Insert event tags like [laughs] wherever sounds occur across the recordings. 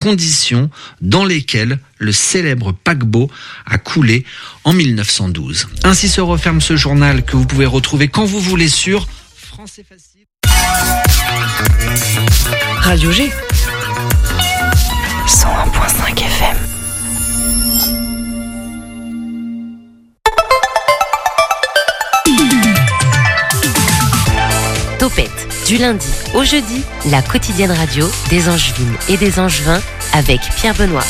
conditions dans lesquelles le célèbre paquebot a coulé en 1912. Ainsi se referme ce journal que vous pouvez retrouver quand vous voulez sur Français Facile. Radio G. 101.5 du lundi au jeudi, la quotidienne radio des Angevines et des Angevins avec Pierre Benoît.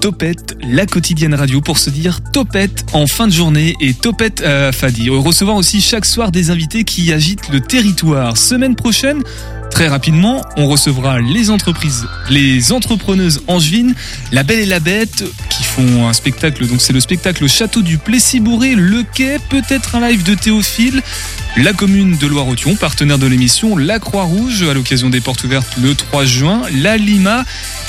Topette, la quotidienne radio pour se dire Topette en fin de journée et Topette à Fadi. Recevoir aussi chaque soir des invités qui agitent le territoire. Semaine prochaine, Très rapidement, on recevra les entreprises, les entrepreneuses angevines, La Belle et la Bête, qui font un spectacle, donc c'est le spectacle au Château du Plessis-Bourré, Le Quai, peut-être un live de Théophile, la commune de Loire-Othion, partenaire de l'émission, la Croix-Rouge, à l'occasion des portes ouvertes le 3 juin, la Lima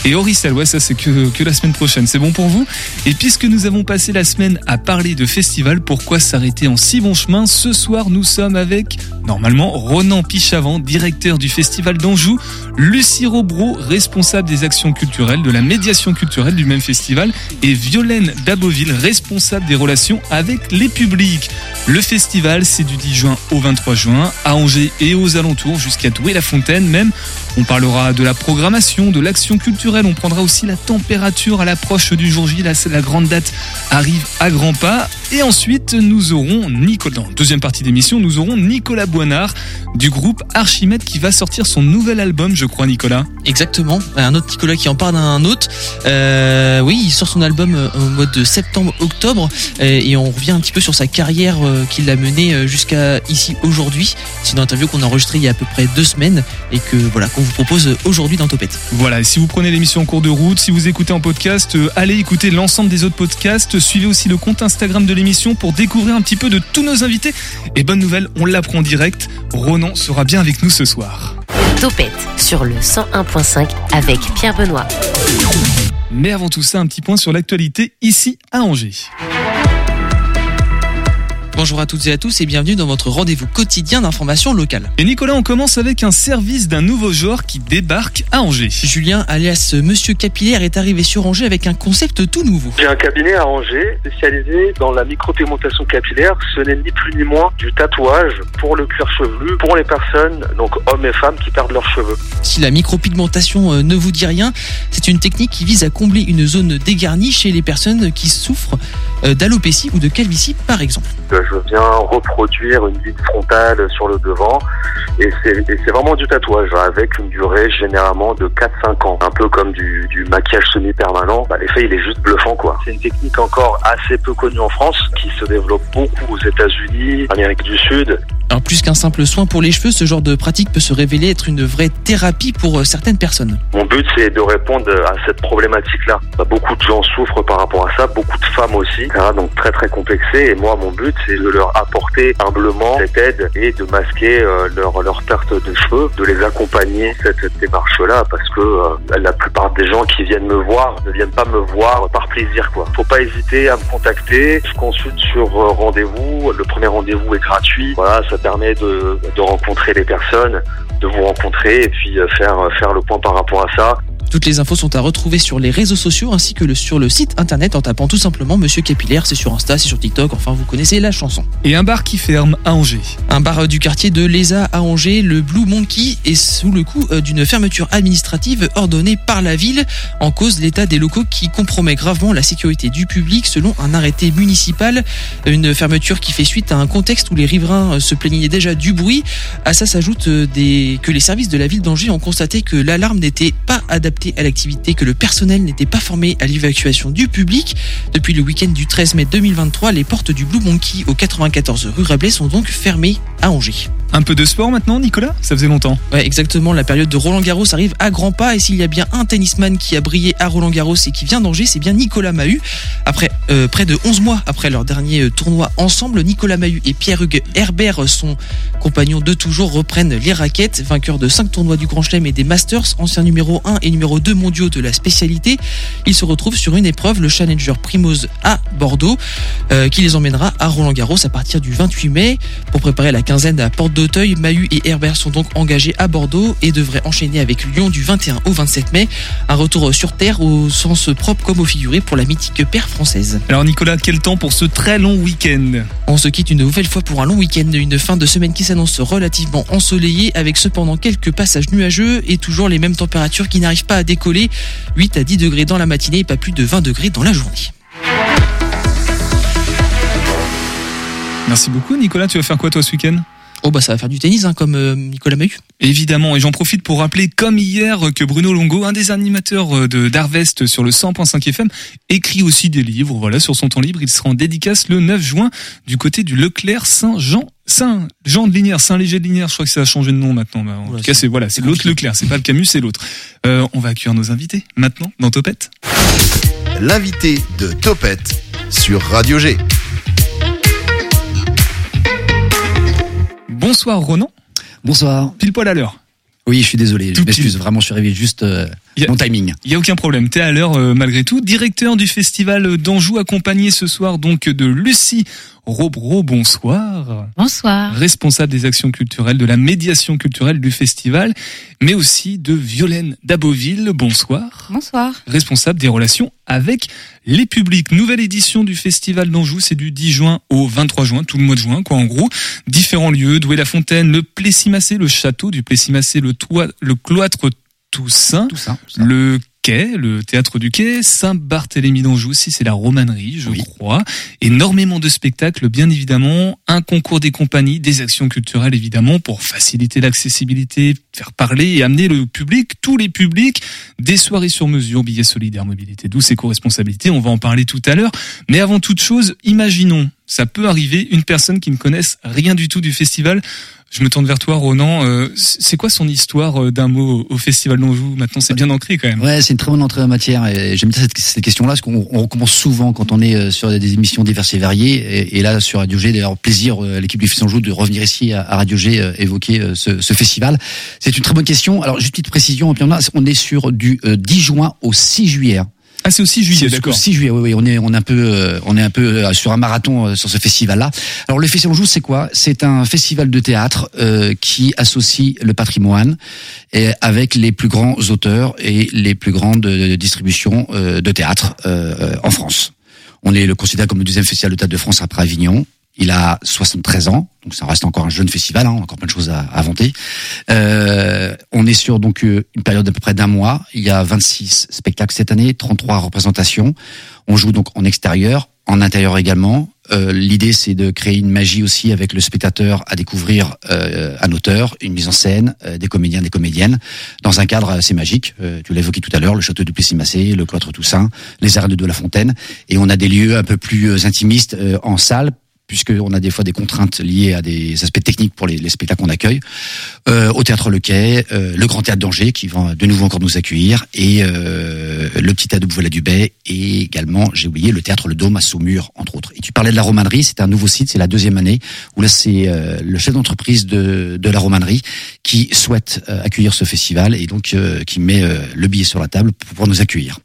et Oricel. Ouais, ça c'est que, que la semaine prochaine. C'est bon pour vous? Et puisque nous avons passé la semaine à parler de festival, pourquoi s'arrêter en si bon chemin? Ce soir, nous sommes avec, normalement, Ronan Pichavant, directeur du Festival d'Anjou, Lucie Robreau, responsable des actions culturelles, de la médiation culturelle du même festival, et Violaine Daboville, responsable des relations avec les publics. Le festival, c'est du 10 juin au 23 juin, à Angers et aux alentours, jusqu'à Douai-la-Fontaine même. On parlera de la programmation, de l'action culturelle. On prendra aussi la température à l'approche du jour J. La grande date arrive à grands pas. Et ensuite, nous aurons Nicolas. Dans deuxième partie d'émission, nous aurons Nicolas Boinard du groupe Archimède qui va sortir son nouvel album, je crois, Nicolas. Exactement. Un autre Nicolas qui en parle d'un autre. Euh, oui, il sort son album euh, au mois de septembre-octobre et on revient un petit peu sur sa carrière euh, qu'il a menée jusqu'à ici aujourd'hui. C'est une interview qu'on a enregistrée il y a à peu près deux semaines et que voilà qu'on vous propose aujourd'hui dans Topette. Voilà. Et si vous prenez l'émission en cours de route, si vous écoutez en podcast, allez écouter l'ensemble des autres podcasts. Suivez aussi le compte Instagram de l'émission pour découvrir un petit peu de tous nos invités. Et bonne nouvelle, on l'apprend en direct. Ronan sera bien avec nous ce soir. Topette sur le 101.5 avec Pierre Benoît. Mais avant tout ça, un petit point sur l'actualité ici à Angers. Bonjour à toutes et à tous et bienvenue dans votre rendez-vous quotidien d'information locale. Et Nicolas, on commence avec un service d'un nouveau genre qui débarque à Angers. Julien, alias Monsieur Capillaire, est arrivé sur Angers avec un concept tout nouveau. J'ai un cabinet à Angers spécialisé dans la micropigmentation capillaire. Ce n'est ni plus ni moins du tatouage pour le cuir chevelu, pour les personnes, donc hommes et femmes, qui perdent leurs cheveux. Si la micropigmentation euh, ne vous dit rien, c'est une technique qui vise à combler une zone dégarnie chez les personnes qui souffrent euh, d'alopécie ou de calvitie par exemple. Je viens reproduire une ligne frontale sur le devant et c'est vraiment du tatouage avec une durée généralement de 4-5 ans. Un peu comme du, du maquillage semi-permanent. Bah, L'effet il est juste bluffant quoi. C'est une technique encore assez peu connue en France qui se développe beaucoup aux États-Unis, Amérique du Sud. Plus qu'un simple soin pour les cheveux, ce genre de pratique peut se révéler être une vraie thérapie pour euh, certaines personnes. Mon but c'est de répondre à cette problématique-là. Bah, beaucoup de gens souffrent par rapport à ça, beaucoup de femmes aussi, donc très très complexées. Et moi mon but c'est de leur apporter humblement cette aide et de masquer euh, leur, leur perte de cheveux, de les accompagner cette démarche-là parce que euh, la plupart des gens qui viennent me voir ne viennent pas me voir par plaisir quoi. Faut pas hésiter à me contacter. Je consulte sur rendez-vous. Le premier rendez-vous est gratuit. Voilà, ça permet de, rencontrer les personnes, de vous rencontrer et puis faire faire le point par rapport à ça. Toutes les infos sont à retrouver sur les réseaux sociaux ainsi que le, sur le site internet en tapant tout simplement Monsieur Capillaire. C'est sur Insta, c'est sur TikTok, enfin vous connaissez la chanson. Et un bar qui ferme à Angers. Un bar du quartier de l'ESA à Angers, le Blue Monkey, est sous le coup d'une fermeture administrative ordonnée par la ville en cause l'état des locaux qui compromet gravement la sécurité du public selon un arrêté municipal. Une fermeture qui fait suite à un contexte où les riverains se plaignaient déjà du bruit. À ça s'ajoute des... que les services de la ville d'Angers ont constaté que l'alarme n'était pas adaptée à l'activité, que le personnel n'était pas formé à l'évacuation du public. Depuis le week-end du 13 mai 2023, les portes du Blue Monkey au 94 rue Rabelais sont donc fermées à Angers. Un peu de sport maintenant, Nicolas Ça faisait longtemps. Ouais, exactement. La période de Roland Garros arrive à grands pas. Et s'il y a bien un tennisman qui a brillé à Roland Garros et qui vient d'Angers, c'est bien Nicolas Mahut. Après euh, près de 11 mois après leur dernier tournoi ensemble, Nicolas Mahut et Pierre-Hugues Herbert, son compagnon de toujours, reprennent les raquettes. Vainqueurs de 5 tournois du Grand Chelem et des Masters, ancien numéro 1 et numéro 2 mondiaux de la spécialité. Ils se retrouvent sur une épreuve, le Challenger Primoz à Bordeaux, euh, qui les emmènera à Roland Garros à partir du 28 mai pour préparer la quinzaine à Porte d'Auteuil, Mahut et Herbert sont donc engagés à Bordeaux et devraient enchaîner avec Lyon du 21 au 27 mai. Un retour sur Terre au sens propre comme au figuré pour la mythique paire française. Alors Nicolas, quel temps pour ce très long week-end? On se quitte une nouvelle fois pour un long week-end, une fin de semaine qui s'annonce relativement ensoleillée avec cependant quelques passages nuageux et toujours les mêmes températures qui n'arrivent pas à décoller. 8 à 10 degrés dans la matinée et pas plus de 20 degrés dans la journée. Merci beaucoup Nicolas, tu vas faire quoi toi ce week-end? Oh bah ça va faire du tennis hein, comme euh, Nicolas Mahut. Évidemment, et j'en profite pour rappeler, comme hier, que Bruno Longo, un des animateurs euh, de d'Arvest sur le 100.5 FM, écrit aussi des livres. Voilà, sur son temps libre, il sera en dédicace le 9 juin du côté du Leclerc Saint-Jean. Saint-Jean de Linière, Saint-Léger de Linière, je crois que ça a changé de nom maintenant. Bah, en Voilà, tout cas, c'est voilà, c'est l'autre Leclerc, c'est pas le Camus, c'est l'autre. Euh, on va accueillir nos invités maintenant dans Topette. L'invité de Topette sur Radio G. Bonsoir Ronan, Bonsoir. pile poil à l'heure. Oui, je suis désolé. Tout je m'excuse. Vraiment, je suis arrivé juste euh, a- mon timing. Il y a aucun problème, t'es à l'heure euh, malgré tout. Directeur du festival d'Anjou, accompagné ce soir donc de Lucie Robro, bonsoir. Bonsoir. responsable des actions culturelles, de la médiation culturelle du festival, mais aussi de Violaine Daboville, bonsoir, Bonsoir. responsable des relations avec les publics. Nouvelle édition du festival d'Anjou, c'est du 10 juin au 23 juin, tout le mois de juin, quoi, en gros. Différents lieux, Douai-la-Fontaine, le Plessis-Massé, le château du Plessis-Massé, le, toit, le cloître Toussaint, Tout ça. tout ça. le quai, le théâtre du quai, Saint-Barthélemy d'Anjou aussi, c'est la romanerie, je Oui. crois. Énormément de spectacles, bien évidemment, un concours des compagnies, des actions culturelles évidemment pour faciliter l'accessibilité, faire parler et amener le public, tous les publics, des soirées sur mesure, billets solidaires, mobilité douce, éco-responsabilité, on va en parler tout à l'heure. Mais avant toute chose, imaginons, ça peut arriver, une personne qui ne connaisse rien du tout du festival. Je me tourne vers toi, Ronan. Euh, c'est quoi son histoire euh, d'un mot au Festival d'Anjou Maintenant, c'est bien ancré quand même? Ouais, c'est une très bonne entrée en matière. Et j'aime bien cette, question-là, parce qu'on on recommence souvent quand on est euh, sur des émissions diverses et variées. Et, là, sur Radio G, d'ailleurs, plaisir euh, l'équipe du Festival Joue de revenir ici à, à Radio G évoquer ce, festival. C'est une très bonne question. Alors, juste une petite précision. on, est sur du euh, 10 juin au 6 juillet. hein. Ah, c'est aussi juillet, d'accord. 6 juillet, oui, oui, on est, on est un peu, euh, on est un peu euh, sur un marathon euh, sur ce festival-là. Alors le Festival Joue, c'est quoi? C'est un festival de théâtre euh, qui associe le patrimoine et avec les plus grands auteurs et les plus grandes euh, distributions euh, de théâtre en France. On est le considéré comme le deuxième festival de théâtre de France après Avignon. Il a 73 ans, donc ça reste encore un jeune festival, hein, encore plein de choses à, à inventer. Euh, on est sur donc euh, une période d'à peu près d'un mois. Il y a 26 spectacles cette année, 33 représentations. On joue donc en extérieur, en intérieur également. Euh, L'idée, c'est de créer une magie aussi avec le spectateur à découvrir euh, un auteur, une mise en scène, euh, des comédiens, des comédiennes, dans un cadre assez magique. Euh, tu l'as évoqué tout à l'heure, le château du Plessis-Massé, le cloître Toussaint, les arènes de la Fontaine. Et on a des lieux un peu plus euh, intimistes en salle puisqu'on a des fois des contraintes liées à des aspects techniques pour les, les spectacles qu'on accueille. Euh, au Théâtre Le Quai, euh, le Grand Théâtre d'Angers qui va de nouveau encore nous accueillir, et euh, le Petit Théâtre de Voilà-du-Bay, et également, j'ai oublié, le Théâtre Le Dôme à Saumur, entre autres. Et tu parlais de la romanerie, c'est un nouveau site, c'est la deuxième année, où là c'est le chef d'entreprise de, de la romanerie qui souhaite accueillir ce festival, et donc qui met le billet sur la table pour pouvoir nous accueillir.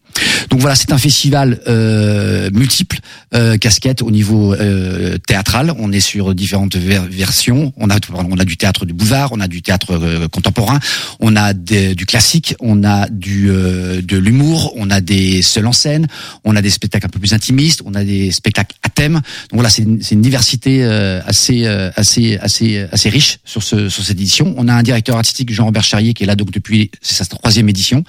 Donc voilà, c'est un festival euh, multiple, euh, casquette au niveau euh, théâtral. On est sur différentes ver- versions. On a on a du théâtre du boulevard, on a du théâtre euh, contemporain, on a du classique, on a du euh, de l'humour, on a des seuls en scène, on a des spectacles un peu plus intimistes, on a des spectacles à thème. Donc voilà, c'est une, une diversité euh, assez assez assez assez riche sur ce sur cette édition. On a un directeur artistique Jean-Robert Charrier qui est là donc depuis sa troisième édition.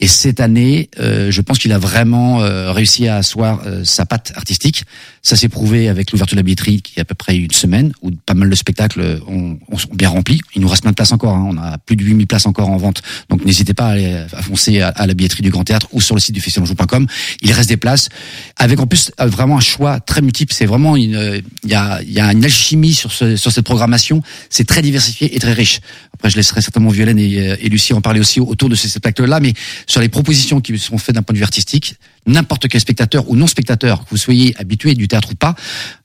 Et cette année, je pense qu'il a vraiment euh, réussi à asseoir euh, sa patte artistique. Ça s'est prouvé avec l'ouverture de la billetterie qui est à peu près une semaine, où pas mal de spectacles ont, ont bien remplis. Il nous reste plein de places encore. hein. On a plus de 8000 places encore en vente. Donc n'hésitez pas à, aller, à foncer à, à la billetterie du Grand Théâtre ou sur le site du festivaljou.com. Il reste des places avec en plus euh, vraiment un choix très multiple. C'est vraiment une, il y a, y a une alchimie sur, ce, sur cette programmation. C'est très diversifié et très riche. Après, je laisserai certainement Violaine et, et Lucie en parler aussi autour de ces spectacles-là, mais sur les propositions qui sont faites d'un artistique, n'importe quel spectateur ou non spectateur, que vous soyez habitué du théâtre ou pas,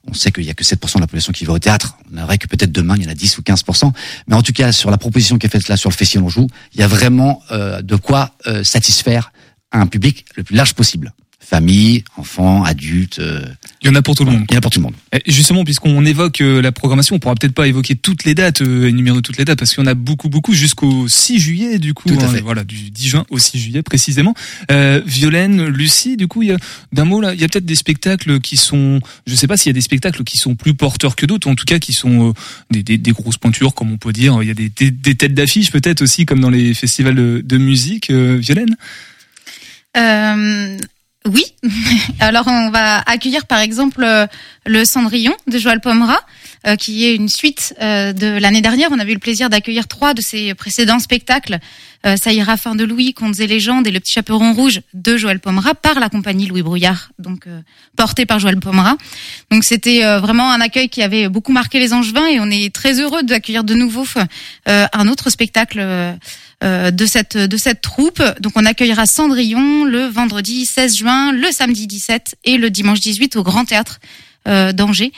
on sait qu'il y a que 7% de la population qui va au théâtre. On aimerait que peut-être demain il y en a 10 ou 15%, mais en tout cas sur la proposition qui est faite là sur le festival on joue, il y a vraiment euh, de quoi euh, satisfaire un public le plus large possible. Famille, enfants, adultes. euh, Il y en a pour tout le monde. il y en a pour tout le monde. Et Justement, puisqu'on évoque euh, la programmation, on pourra peut-être pas évoquer toutes les dates, euh, énumérer toutes les dates, parce qu'il y en a beaucoup, beaucoup, jusqu'au 6 juillet, du coup. Tout à hein, fait. voilà, du 10 juin au 6 juillet, précisément. Euh, Violaine, Lucie, du coup, il y a, d'un mot là, il y a peut-être des spectacles qui sont, je sais pas s'il y a des spectacles qui sont plus porteurs que d'autres, ou en tout cas qui sont euh, des, des, des grosses pointures, comme on peut dire. Il y a des, des, des têtes d'affiche, peut-être aussi, comme dans les festivals de, de musique. Euh, Violaine? Euh, oui. [laughs] Alors on va accueillir par exemple euh, le Cendrillon de Joël Pomera, euh, qui est une suite euh, de l'année dernière. On avait eu le plaisir d'accueillir trois de ses précédents spectacles. Ça ira fin de Louis, Contes et légendes et Le Petit Chaperon Rouge de Joël Pomera par la compagnie Louis Brouillard, donc euh, porté par Joël Pomera. Donc c'était vraiment un accueil qui avait beaucoup marqué les Angevins et on est très heureux d'accueillir de nouveau un autre spectacle. Euh, de cette de cette troupe. Donc on accueillera Cendrillon le vendredi 16 juin, le samedi 17 et le dimanche 18 au Grand Théâtre euh, d'Angers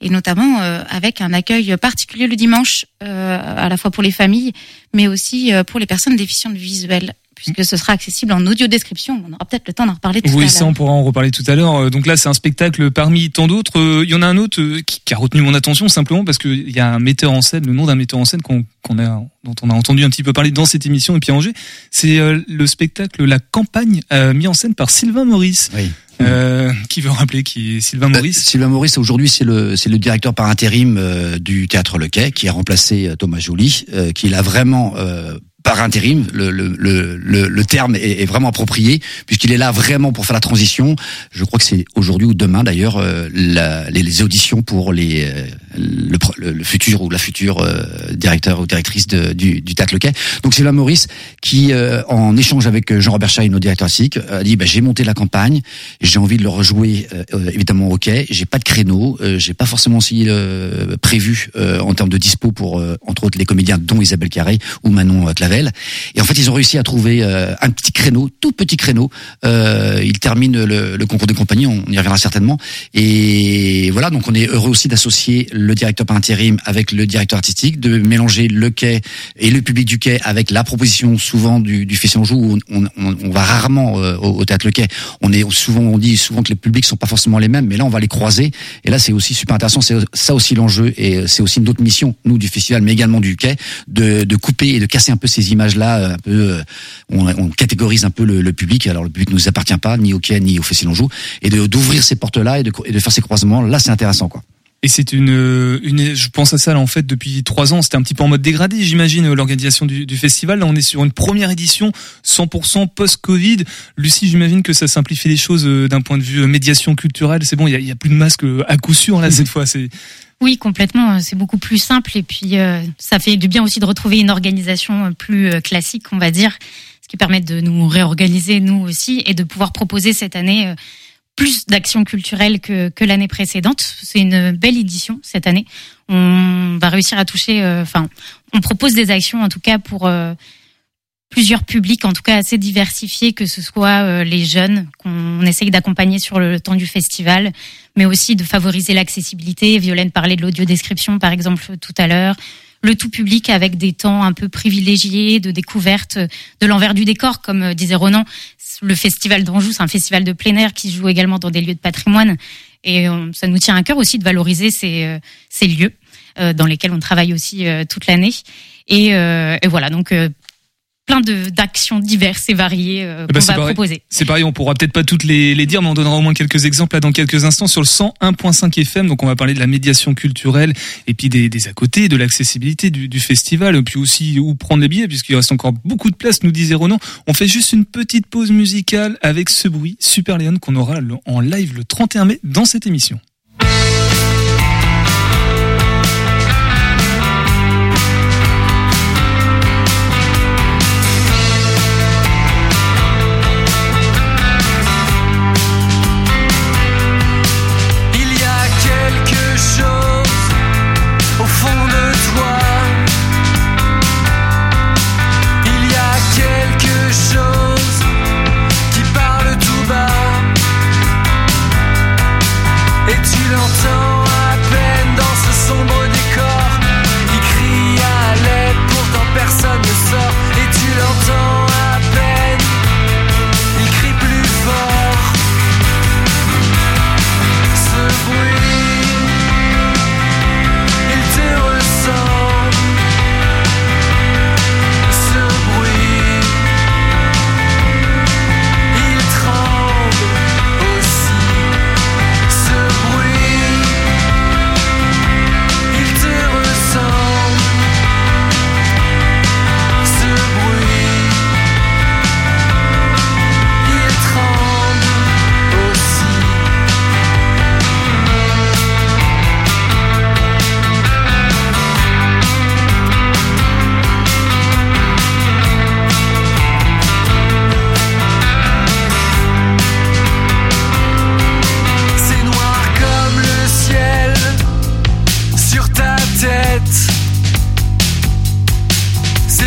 et notamment euh, avec un accueil particulier le dimanche à la fois pour les familles mais aussi pour les personnes déficientes visuelles puisque ce sera accessible en audio description. On aura peut-être le temps d'en reparler tout à Oui, l'heure. ça, on pourra en reparler tout à l'heure. Euh, Donc là, c'est un spectacle parmi tant d'autres. Euh, Il y en a un autre euh, qui, qui a retenu mon attention simplement parce qu'il y a un metteur en scène, le nom d'un metteur en scène qu'on qu'on a, dont on a entendu un petit peu parler dans cette émission et puis Angers. C'est le spectacle La Campagne, mis en scène par Sylvain Maurice. Oui. Euh, qui veut rappeler qui est Sylvain Maurice? Sylvain Maurice, aujourd'hui, c'est le, c'est le directeur par intérim euh, du théâtre Le Quai, qui a remplacé euh, Thomas Joly, euh, qui l'a vraiment euh, par intérim. Le, le, le, terme est, vraiment approprié, puisqu'il est là vraiment pour faire la transition. Je crois que c'est aujourd'hui ou demain, d'ailleurs, euh, les, les auditions pour les, euh, le, le, le futur ou la future euh, directeur ou directrice de, du, du théâtre Le Quai. Donc Sylvain Maurice, qui, euh, en échange avec Jean-Robert Chahi, notre directeur artistique, a dit bah, j'ai monté la campagne, j'ai envie de le rejouer euh, euh, évidemment au quai. J'ai pas de créneau, euh, j'ai pas forcément aussi euh, prévu euh, en termes de dispo pour euh, entre autres les comédiens dont Isabelle Carré ou Manon euh, Clavel. Et en fait ils ont réussi à trouver euh, un petit créneau, tout petit créneau. Euh, ils terminent le, le concours de compagnie, on y reviendra certainement. Et voilà donc on est heureux aussi d'associer le directeur par intérim avec le directeur artistique, de mélanger le quai et le public du quai avec la proposition souvent du, du Festival Joue on, on, on va rarement euh, au, au théâtre Le Quai. On est souvent on dit souvent que les publics sont pas forcément les mêmes, mais là on va les croiser. Et là c'est aussi super intéressant. C'est ça aussi l'enjeu et c'est aussi notre mission nous du festival, mais également du quai, de, de couper et de casser un peu ces images là. Un peu, euh, on, on catégorise un peu le, le public. Alors le public ne nous appartient pas ni au quai ni au Festival Joue et d'ouvrir ces portes là et de, et de faire ces croisements. Là c'est intéressant quoi. Et c'est une, une, je pense à ça là en fait depuis trois ans. C'était un petit peu en mode dégradé, j'imagine, l'organisation du, du festival. Là, on est sur une première édition 100% post-Covid. Lucie, j'imagine que ça simplifie les choses euh, d'un point de vue euh, médiation culturelle. C'est bon, il y a, il y a plus de masques euh, à coup sûr là cette fois. C'est Oui, complètement. C'est beaucoup plus simple et puis euh, ça fait du bien aussi de retrouver une organisation plus euh, classique, on va dire, ce qui permet de nous réorganiser nous aussi et de pouvoir proposer cette année euh, plus d'actions culturelles que, l'année précédente. C'est une belle édition cette année. On va réussir à toucher, euh, enfin, on propose des actions en tout cas pour euh, plusieurs publics, en tout cas assez diversifiés, que ce soit euh, les jeunes qu'on essaye d'accompagner sur le temps du festival, mais aussi de favoriser l'accessibilité. Violaine parlait de l'audio-description, par exemple, tout à l'heure. Le tout public avec des temps un peu privilégiés de découverte de l'envers du décor, comme euh, disait Ronan. Le festival d'Anjou, c'est un festival de plein air qui joue également dans des lieux de patrimoine. Et ça nous tient à cœur aussi de valoriser ces, euh, lieux euh, dans lesquels on travaille aussi toute l'année. Et, voilà, donc plein de d'actions diverses et variées euh, Eh ben, qu'on va pareil. proposer. C'est pareil, on pourra peut-être pas toutes les, les dire, mais on donnera au moins quelques exemples là dans quelques instants sur le 101.5 FM. Donc on va parler de la médiation culturelle et puis des, des à côté, de l'accessibilité du, du festival, puis aussi où prendre les billets puisqu'il reste encore beaucoup de place, nous disait Ronan. On fait juste une petite pause musicale avec ce bruit Super Léon qu'on aura en live le 31 mai dans cette émission.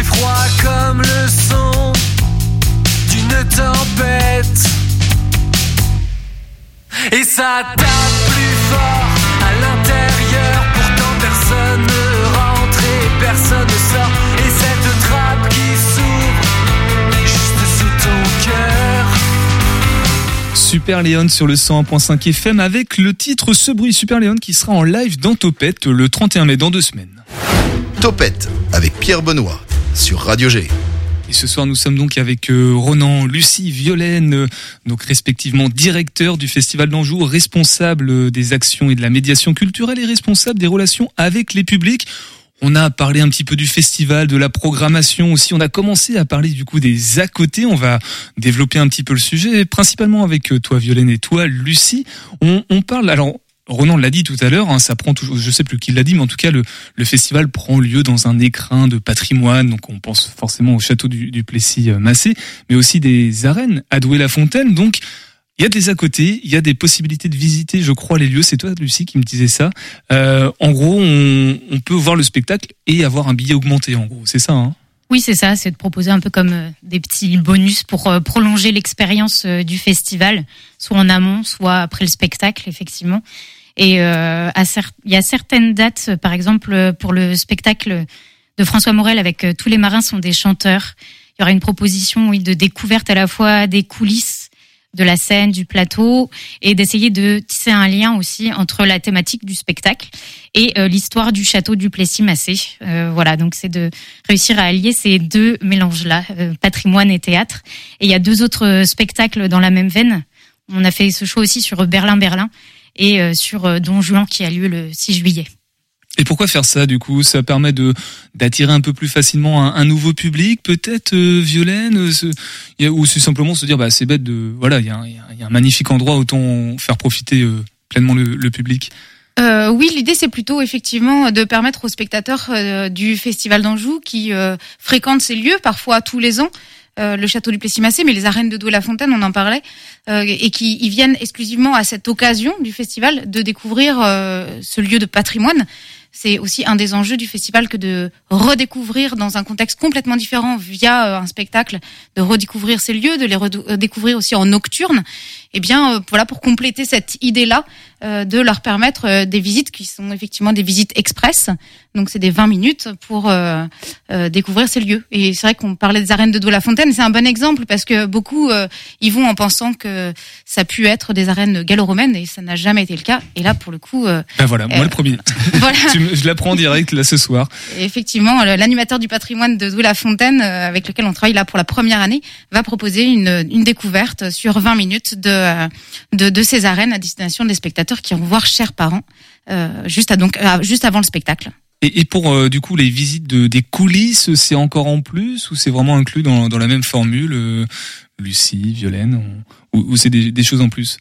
froid comme le son d'une tempête. Et ça tape plus fort à l'intérieur, pourtant personne ne rentre et personne ne sort. Et cette trappe qui s'ouvre juste sous ton cœur. Super Léon sur le 101.5 FM avec le titre Ce bruit Super Léon qui sera en live dans Topette le 31 mai dans deux semaines. Topette avec Pierre Benoît sur Radio G. Et ce soir, nous sommes donc avec euh, Ronan, Lucie, Violaine, euh, donc respectivement directeur du Festival d'Anjou, responsable euh, des actions et de la médiation culturelle et responsable des relations avec les publics. On a parlé un petit peu du festival, de la programmation aussi. On a commencé à parler du coup des à côté. On va développer un petit peu le sujet, principalement avec toi Violaine et toi Lucie. On, on parle alors. Ronan l'a dit tout à l'heure, hein, ça prend toujours, je sais plus qui l'a dit, mais en tout cas le, le festival prend lieu dans un écrin de patrimoine, donc on pense forcément au château du, du Plessis-Massé, mais aussi des arènes à Douai-la-Fontaine. Donc il y a des à côté, il y a des possibilités de visiter, je crois, les lieux. C'est toi, Lucie, qui me disais ça. Euh, en gros, on, on peut voir le spectacle et avoir un billet augmenté. En gros, c'est ça. Hein? Oui, c'est ça, c'est de proposer un peu comme euh, des petits bonus pour euh, prolonger l'expérience euh, du festival, soit en amont, soit après le spectacle, effectivement. Et euh, à il y a certaines dates, par exemple pour le spectacle de François Morel avec euh, Tous les marins sont des chanteurs. Il y aura une proposition oui, de découverte à la fois des coulisses de la scène, du plateau, et d'essayer de tisser un lien aussi entre la thématique du spectacle et euh, l'histoire du château du Plessis-Massé. Euh, voilà, donc c'est de réussir à allier ces deux mélanges-là, patrimoine et théâtre. Et il y a deux autres spectacles dans la même veine. On a fait ce show aussi sur Berlin-Berlin et euh, sur euh, Don Juan qui a lieu le 6 juillet. Et pourquoi faire ça du coup? Ça permet de d'attirer un peu plus facilement un, un nouveau public, peut-être euh, Violaine, euh, ce- il y a- ou c'est simplement se dire bah c'est bête de voilà il y a, un- il y a un- il y a un magnifique endroit autant faire profiter euh, pleinement le, le public. Euh, oui, l'idée c'est plutôt effectivement de permettre aux spectateurs euh, du Festival d'Anjou qui euh, fréquentent ces lieux parfois tous les ans, euh, le château du Plessis-Massé, mais les arènes de Douai-la-Fontaine, on en parlait, euh, et qui y viennent exclusivement à cette occasion du festival de découvrir euh, ce lieu de patrimoine. C'est aussi un des enjeux du festival que de redécouvrir dans un contexte complètement différent via euh, un spectacle, de redécouvrir ces lieux, de les redécouvrir aussi en nocturne. Et bien euh, voilà pour compléter cette idée-là euh, de leur permettre euh, des visites qui sont effectivement des visites express. Donc c'est des 20 minutes pour euh, euh, découvrir ces lieux. Et c'est vrai qu'on parlait des arènes de Douai-la-Fontaine, c'est un bon exemple parce que beaucoup euh, y vont en pensant que ça a pu être des arènes gallo-romaines et ça n'a jamais été le cas. Et là pour le coup, euh, Ben voilà, moi le premier. [laughs] voilà. Je l'apprends en direct là ce soir. Et effectivement, l'animateur du patrimoine de Douai-la-Fontaine, euh, avec lequel on travaille là pour la première année, va proposer une, une découverte sur 20 minutes de, euh, de, ces arènes à destination des spectateurs qui vont voir chers parents euh, juste, à, donc, euh, juste avant le spectacle. Et, pour du coup les visites de, des coulisses, c'est encore en plus ou c'est vraiment inclus dans, la même formule, Lucie, Violaine, ou, c'est des choses en plus?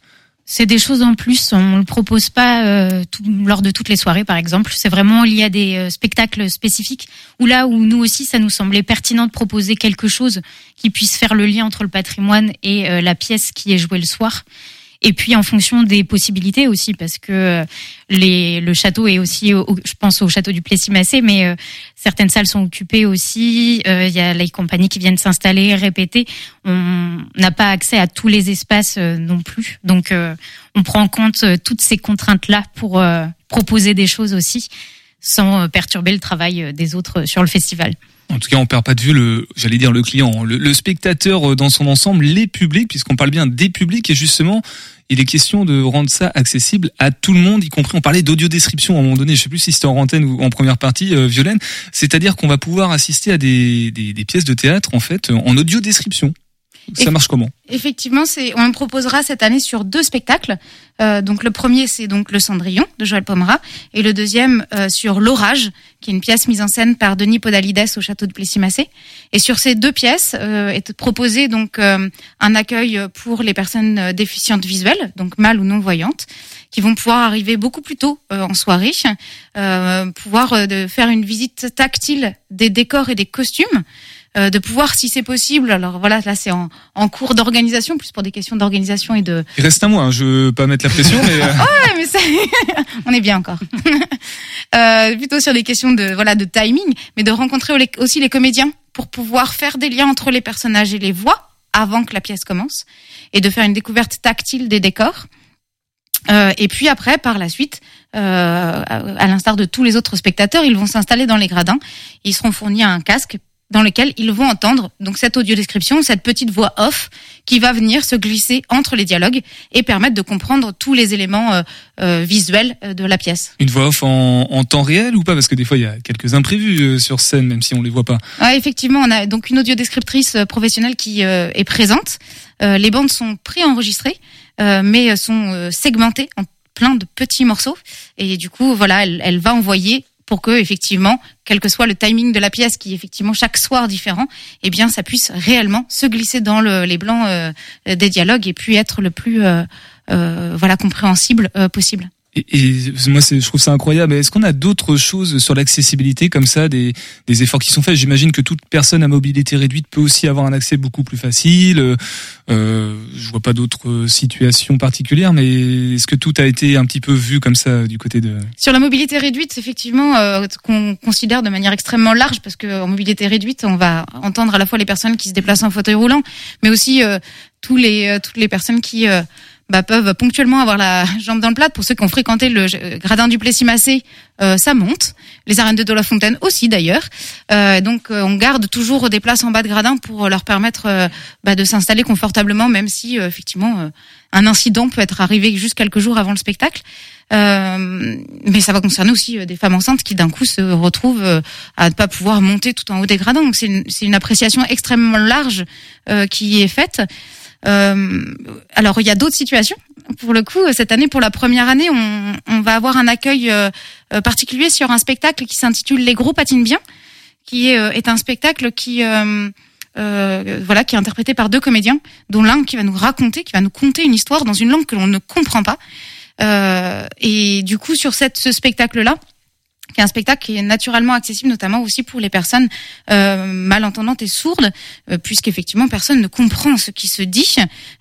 C'est des choses en plus, on le propose pas euh, lors de toutes les soirées par exemple. C'est vraiment il y a des euh, spectacles spécifiques où là où nous aussi ça nous semblait pertinent de proposer quelque chose qui puisse faire le lien entre le patrimoine et euh, la pièce qui est jouée le soir. Et puis en fonction des possibilités aussi, parce que euh, les, le château est aussi, au- je pense au château du Plessis-Massé, mais euh, certaines salles sont occupées aussi. euh, Il y a les compagnies qui viennent s'installer, répéter. On n'a pas accès à tous les espaces euh, non plus, donc on prend en compte toutes ces contraintes-là pour proposer des choses aussi, sans perturber le travail des autres sur le festival. En tout cas, on perd pas de vue le, j'allais dire le client, le, le spectateur euh, dans son ensemble, les publics, puisqu'on parle bien des publics et justement, il est question de rendre ça accessible à tout le monde, y compris on parlait d'audio description à un moment donné, je sais plus si c'était en antenne ou en première partie, euh, Violaine, c'est-à-dire qu'on va pouvoir assister à des, des, des pièces de théâtre en fait en audio description. Ça marche comment Effectivement, c'est on proposera cette année sur deux spectacles. Euh, donc le premier, c'est donc Le Cendrillon de Joël Pomera, et le deuxième euh, sur L'Orage, qui est une pièce mise en scène par Denis Podalides au château de Plessis-Massé. Et sur ces deux pièces euh, est proposé donc euh, un accueil pour les personnes euh, déficientes visuelles, donc mâles ou non voyantes, qui vont pouvoir arriver beaucoup plus tôt euh, en soirée, euh, pouvoir de faire une visite tactile des décors et des costumes euh, de pouvoir, si c'est possible, alors voilà, là c'est en, en cours d'organisation, plus pour des questions d'organisation et de... Il reste un mois, hein, je veux pas mettre la pression, mais euh, [laughs] Ouais, mais ça, [laughs] on est bien encore. [laughs] euh, plutôt sur des questions de voilà de timing, mais de rencontrer au- aussi les comédiens pour pouvoir faire des liens entre les personnages et les voix avant que la pièce commence et de faire une découverte tactile des décors. Euh, et puis après, par la suite, euh, à l'instar de tous les autres spectateurs, ils vont s'installer dans les gradins. Ils seront fournis à un casque dans lequel ils vont entendre donc cette audio description, cette petite voix off qui va venir se glisser entre les dialogues et permettre de comprendre tous les éléments euh, euh, visuels euh, de la pièce. Une voix off en, en temps réel ou pas? Parce que des fois, il y a quelques imprévus euh, sur scène, même si on les voit pas. Ouais, effectivement, on a donc une audiodescriptrice professionnelle qui euh, est présente. Euh, les bandes sont préenregistrées, euh, mais sont euh, segmentées en plein de petits morceaux. Et du coup, voilà, elle, elle va envoyer pour que effectivement, quel que soit le timing de la pièce, qui est effectivement chaque soir différent, eh bien, ça puisse réellement se glisser dans le- les blancs euh, des dialogues et puis être le plus euh, euh, voilà compréhensible possible. Et, moi, je trouve ça incroyable. Est-ce qu'on a d'autres choses sur l'accessibilité comme ça, des, efforts qui sont faits? J'imagine que toute personne à mobilité réduite peut aussi avoir un accès beaucoup plus facile. Euh, je vois pas d'autres situations particulières, mais est-ce que tout a été un petit peu vu comme ça du côté de Sur la mobilité réduite, effectivement, euh, qu'on considère de manière extrêmement large, parce qu'en mobilité réduite, on va entendre à la fois les personnes qui se déplacent en fauteuil roulant, mais aussi euh, tous les, euh, toutes les personnes qui euh, bah, peuvent ponctuellement avoir la jambe dans le plat. Pour ceux qui ont fréquenté le euh, gradin du Plessis-Massé, euh, ça monte. Les arènes de Dolafontaine aussi d'ailleurs. Euh, donc euh, on garde toujours des places en bas de gradin pour leur permettre euh, bah, de s'installer confortablement, même si effectivement un incident peut être arrivé juste quelques jours avant le spectacle. Mais ça va concerner aussi des femmes enceintes qui d'un coup se retrouvent à ne pas pouvoir monter tout en haut des gradins. Donc c'est une, une appréciation extrêmement large qui est faite. Euh, alors il y a d'autres situations. Pour le coup, cette année, pour la première année, on, on va avoir un accueil euh, euh, particulier sur un spectacle qui s'intitule Les gros patinent bien, qui est, euh, est un spectacle qui euh, euh, voilà, qui est interprété par deux comédiens, dont l'un qui va nous raconter, qui va nous conter une histoire dans une langue que l'on ne comprend pas. Et du coup, sur cette, ce spectacle-là, qui est un spectacle qui est naturellement accessible, notamment aussi pour les personnes euh, malentendantes et sourdes, euh, puisqu'effectivement personne ne comprend ce qui se dit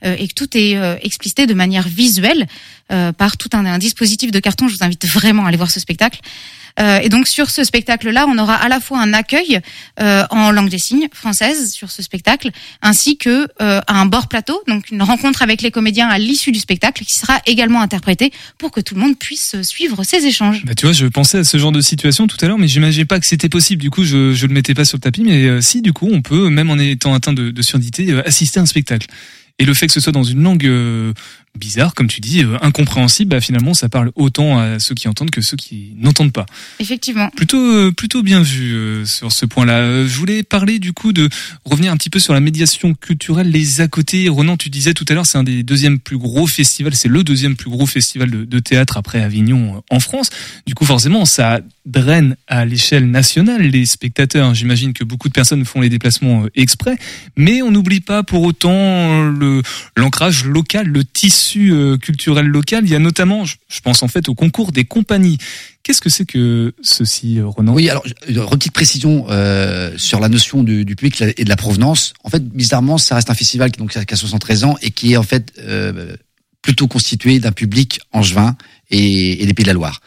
euh, et que tout est euh, explicité de manière visuelle par tout un dispositif de carton. Je vous invite vraiment à aller voir ce spectacle. Euh, et donc sur ce spectacle-là, on aura à la fois un accueil euh, en langue des signes française sur ce spectacle, ainsi que euh, un bord plateau, donc une rencontre avec les comédiens à l'issue du spectacle, qui sera également interprété pour que tout le monde puisse euh, suivre ces échanges. Bah, tu vois, je pensais à ce genre de situation tout à l'heure, mais j'imaginais pas que c'était possible. Du coup, je je le mettais pas sur le tapis, mais euh, si, du coup, on peut, même en étant atteint de, de surdité, euh, assister à un spectacle. Et le fait que ce soit dans une langue bizarre, comme tu dis, euh, incompréhensible, bah, finalement, ça parle autant à ceux qui entendent que ceux qui n'entendent pas. Effectivement. Plutôt, euh, plutôt bien vu euh, sur ce point-là. Je voulais parler du coup de revenir un petit peu sur la médiation culturelle, les à côté. Ronan, tu disais tout à l'heure, c'est un des deuxièmes plus gros festivals, c'est le deuxième plus gros festival de, de théâtre après Avignon en France. Du coup, forcément, ça draine à l'échelle nationale les spectateurs. J'imagine que beaucoup de personnes font les déplacements exprès, mais on n'oublie pas pour autant l'ancrage local, le tissu euh, culturel local. Il y a notamment, je pense en fait au concours des compagnies. Qu'est-ce que c'est que ceci, Ronan? Oui, alors, une petite précision euh, sur la notion du, du public et de la provenance. En fait, bizarrement, ça reste un festival qui, donc, qui a 73 ans et qui est en fait euh, plutôt constitué d'un public angevin et, et des Pays de la Loire.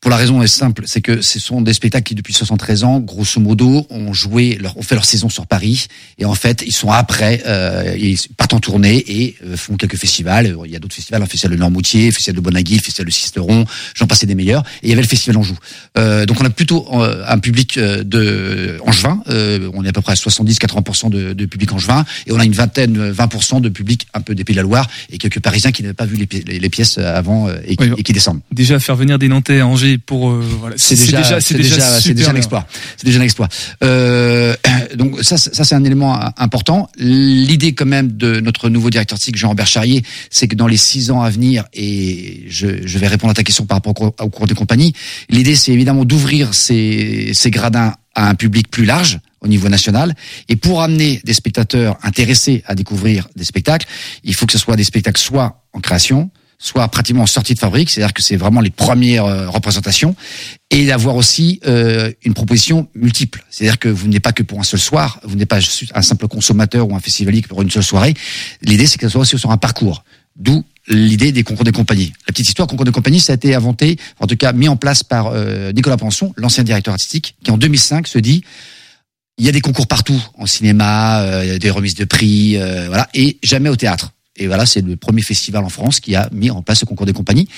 Pour la raison est simple, c'est que ce sont des spectacles qui depuis 73 ans, grosso modo, ont joué, leur, ont fait leur saison sur Paris, et en fait, ils sont après, euh, ils partent en tournée et euh, font quelques festivals. Il y a d'autres festivals, un festival de Normoutier, festival de Bonagui, festival de Sisteron, j'en passais des meilleurs. Et il y avait le festival Anjou. Euh, donc on a plutôt euh, un public euh, de angevin. Euh, on est à peu près à 70-80% de, de public angevin, et on a une vingtaine, 20% de public un peu des Pays de la Loire et quelques Parisiens qui n'avaient pas vu les, pi- les, les pièces avant et, Oui, et qui descendent. Déjà faire venir des Nantais à Angers pour euh, voilà, C'est déjà, c'est déjà, super déjà un exploit. C'est déjà un exploit. Euh, [clears throat] donc ça, ça c'est un élément important. L'idée quand même de notre nouveau directeur artistique Jean-Robert Charrier, c'est que dans les six ans à venir, et je, je vais répondre à ta question par rapport au cours, au cours des compagnies, l'idée c'est évidemment d'ouvrir ces, ces gradins à un public plus large au niveau national. Et pour amener des spectateurs intéressés à découvrir des spectacles, il faut que ce soit des spectacles soit en création, soit pratiquement en sortie de fabrique, c'est-à-dire que c'est vraiment les premières euh, représentations, et d'avoir aussi euh, une proposition multiple. C'est-à-dire que vous n'êtes pas que pour un seul soir, vous n'êtes pas un simple consommateur ou un festivalier pour une seule soirée. L'idée, c'est que ce soit aussi sur un parcours. D'où l'idée des concours des compagnies. La petite histoire, concours des compagnies, ça a été inventé, en tout cas mis en place par euh, Nicolas Penson, l'ancien directeur artistique, qui en 2005 se dit il y a des concours partout, en cinéma, euh, des remises de prix, euh, voilà, et jamais au théâtre. Et voilà, c'est le premier festival en France qui a mis en place ce concours des compagnies,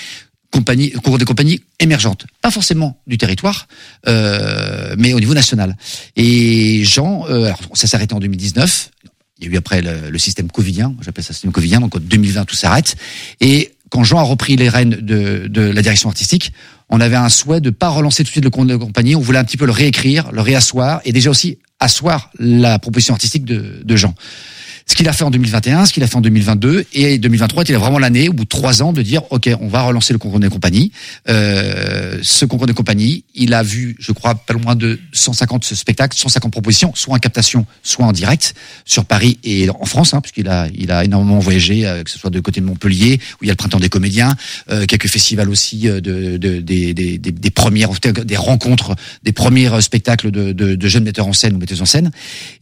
compagnie, concours des compagnies émergentes, pas forcément du territoire, euh, mais au niveau national. Et Jean, euh, alors, ça s'est arrêté en 2019. Il y a eu après le, système covidien, j'appelle ça système covidien, donc en 2020 tout s'arrête. Et quand Jean a repris les rênes de, de la direction artistique, on avait un souhait de pas relancer tout de suite le compte de compagnie. On voulait un petit peu le réécrire, le réasseoir, et déjà aussi asseoir la proposition artistique de, de Jean. Ce qu'il a fait en 2021, ce qu'il a fait en 2022 et 2023, il a vraiment l'année, au bout de trois ans, de dire OK, on va relancer le concours des compagnies. Euh, ce concours des compagnies, il a vu, je crois, pas loin de 150 spectacles, 150 propositions, soit en captation, soit en direct, sur Paris et en France, hein, puisqu'il a, il a énormément voyagé, euh, que ce soit de côté de Montpellier, où il y a le printemps des comédiens, euh, quelques festivals aussi euh, de, de, des, des, des, des rencontres, des premiers spectacles de, de, de jeunes metteurs en scène ou metteuses en scène.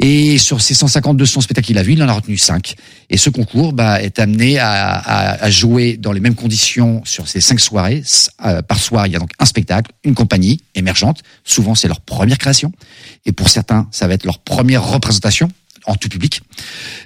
Et sur ces 150, 200 spectacles qu'il a vus, il en a retenu 5. Et ce concours bah, est amené à, jouer dans les mêmes conditions sur ces cinq soirées. Euh, par soir, il y a donc un spectacle, une compagnie émergente. Souvent, c'est leur première création. Et pour certains, ça va être leur première représentation en tout public.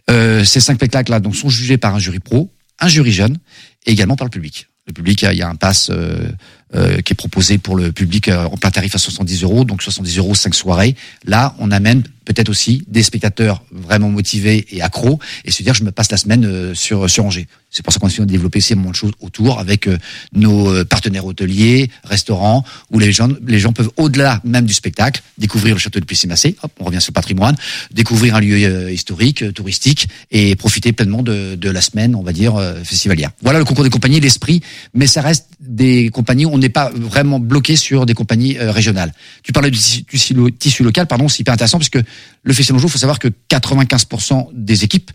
Euh, ces cinq spectacles-là donc sont jugés par un jury pro, un jury jeune, et également par le public. Le public, il y a un pass euh, euh, qui est proposé pour le public euh, en plein tarif à 70 euros, donc 70 euros cinq soirées. Là, on amène peut-être aussi des spectateurs vraiment motivés et accros et se dire je me passe la semaine euh, sur sur Angers. C'est pour ça qu'on essaie de développer ces moments de choses autour avec euh, nos partenaires hôteliers, restaurants, où les gens les gens peuvent au-delà même du spectacle découvrir le château de Plessis-Massé. Hop, on revient sur le patrimoine, découvrir un lieu historique, touristique et profiter pleinement de, de la semaine, on va dire festivalière. Voilà le concours des compagnies, l'esprit, mais ça reste des compagnies. On n'est pas vraiment bloqué sur des compagnies euh, régionales. Tu parlais du, tissu- local, pardon, c'est hyper intéressant parce que le Festival Jour, il faut savoir que 95% des équipes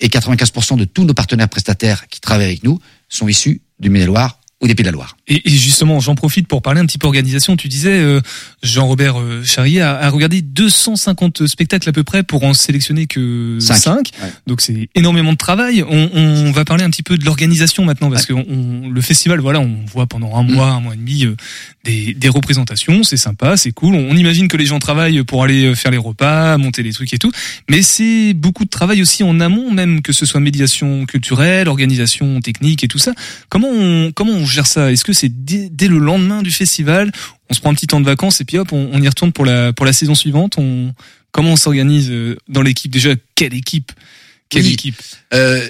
et 95% de tous nos partenaires prestataires qui travaillent avec nous sont issus du Maine-et-Loire ou des Pays de la Loire. Et, et justement, j'en profite pour parler un petit peu organisation. Tu disais, euh, Jean-Robert euh, Charrier a, a regardé 250 spectacles à peu près pour en sélectionner que Cinq. 5. Ouais. Donc c'est énormément de travail. On, on va parler un petit peu de l'organisation maintenant parce que on- le festival, voilà, on voit pendant un mois, un mois et demi euh, des, des représentations. C'est sympa, c'est cool. On, on imagine que les gens travaillent pour aller faire les repas, monter les trucs et tout. Mais c'est beaucoup de travail aussi en amont, même que ce soit médiation culturelle, organisation technique et tout ça. Comment on, comment on gère ça. Est-ce que c'est dès, dès le lendemain du festival, on se prend un petit temps de vacances et puis hop, on, on y retourne pour la pour la saison suivante? On comment on s'organise euh, dans l'équipe? Déjà Quelle équipe? Quelle Oui. équipe? Euh,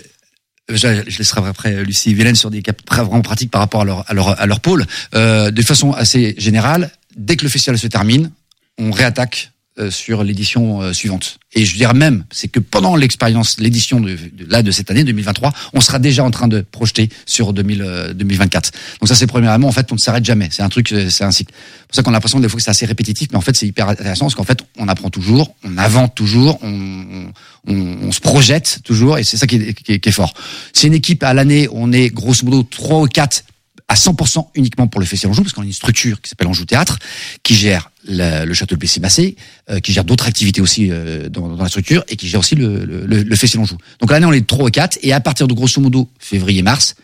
je, laisserai après Lucie et Violaine sur des cas vraiment pratiques par rapport à leur, à leur, à leur pôle. Euh, de façon assez générale, dès que le festival se termine, on réattaque sur l'édition euh, suivante. Et je dirais même, c'est que pendant l'expérience, l'édition de, de, là de cette année 2023, on sera déjà en train de projeter sur 2000, euh, 2024. Donc ça c'est premièrement, en fait, on ne s'arrête jamais. C'est un truc, euh, c'est un cycle. C'est pour ça qu'on a l'impression des fois que c'est assez répétitif, mais en fait c'est hyper intéressant parce qu'en fait on apprend toujours, on invente toujours, on, on, on se projette toujours, et c'est ça qui est, qui est- qui est fort. C'est une équipe à l'année, on est grosso modo trois ou quatre à 100% uniquement pour le Festival Anjou, parce qu'on a une structure qui s'appelle Anjou Théâtre, qui gère le, château de Plessis-Massé, euh, qui gère d'autres activités aussi euh, dans, la structure, et qui gère aussi le, le, le- Festival Anjou. Donc l'année, on est trois ou quatre, et à partir de grosso modo février-mars,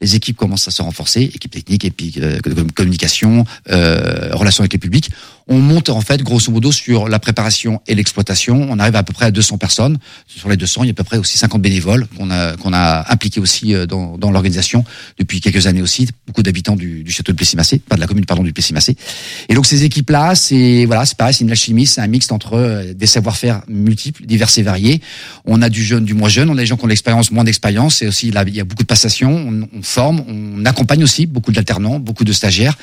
les équipes commencent à se renforcer, équipe technique, et puis euh, communication, euh, relations avec les publics. On monte en fait grosso modo sur la préparation et l'exploitation. On arrive à peu près à 200 personnes. Sur les 200, il y a à peu près aussi 50 bénévoles qu'on a qu'on a impliqués aussi euh, dans, dans l'organisation depuis quelques années aussi. Beaucoup d'habitants du, du château de Plessis-Massé, pas de la commune pardon du Plessis-Massé. Et donc ces équipes-là, c'est voilà, c'est pareil, c'est une alchimie, c'est un mixte entre euh, des savoir-faire multiples, divers et variés. On a du jeune, du moins jeune, on a des gens qui ont l'expérience, moins d'expérience, et aussi il y a beaucoup de passation. On, on forme, on accompagne aussi beaucoup d'alternants, beaucoup de stagiaires.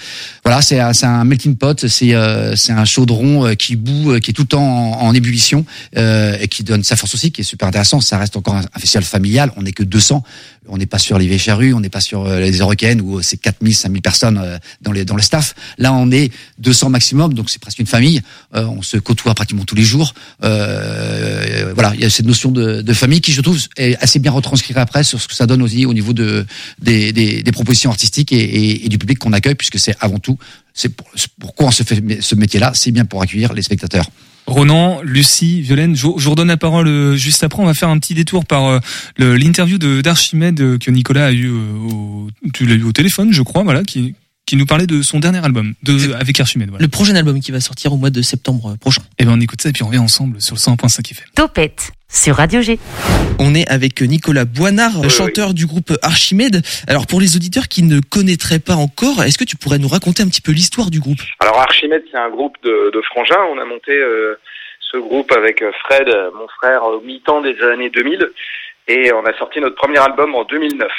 Voilà, c'est un, un melting pot, c'est euh, c'est un chaudron euh, qui bout, euh, qui est tout le temps en, ébullition euh, et qui donne sa force aussi, qui est super intéressant. Ça reste encore un, festival familial. On n'est que 200. On n'est pas sur les Vécharrues, on n'est pas sur les Eurocaines où c'est 4000, 5000 personnes dans les dans le staff. Là, on est 200 maximum, donc c'est presque une famille. On se côtoie pratiquement tous les jours. Voilà, il y a cette notion de, famille qui, je trouve, est assez bien retranscrite après sur ce que ça donne aussi au niveau de des, propositions artistiques et du public qu'on accueille, puisque c'est avant tout, c'est pour- pourquoi on se fait ce métier-là, c'est bien pour accueillir les spectateurs. Ronan, Lucie, Violaine, je, vous redonne la parole euh, juste après. On va faire un petit détour par euh, l'interview de d'Archimède euh, que Nicolas a eu au, tu l'as eu au téléphone, je crois, voilà, qui qui nous parlait de son dernier album, de avec Archimède. Voilà. Le prochain album qui va sortir au mois de septembre euh, prochain. Et ben on écoute ça et puis on revient ensemble sur le 100.5 FM. Topette sur Radio G. On est avec Nicolas Boinard, Oui, chanteur du groupe Archimède. Alors pour les auditeurs qui ne connaîtraient pas encore, est-ce que tu pourrais nous raconter un petit peu l'histoire du groupe? Alors Archimède, c'est un groupe de, de frangins. On a monté euh, ce groupe avec euh, Fred, euh, mon frère, au mi-temps des années 2000. Et on a sorti notre premier album en 2009.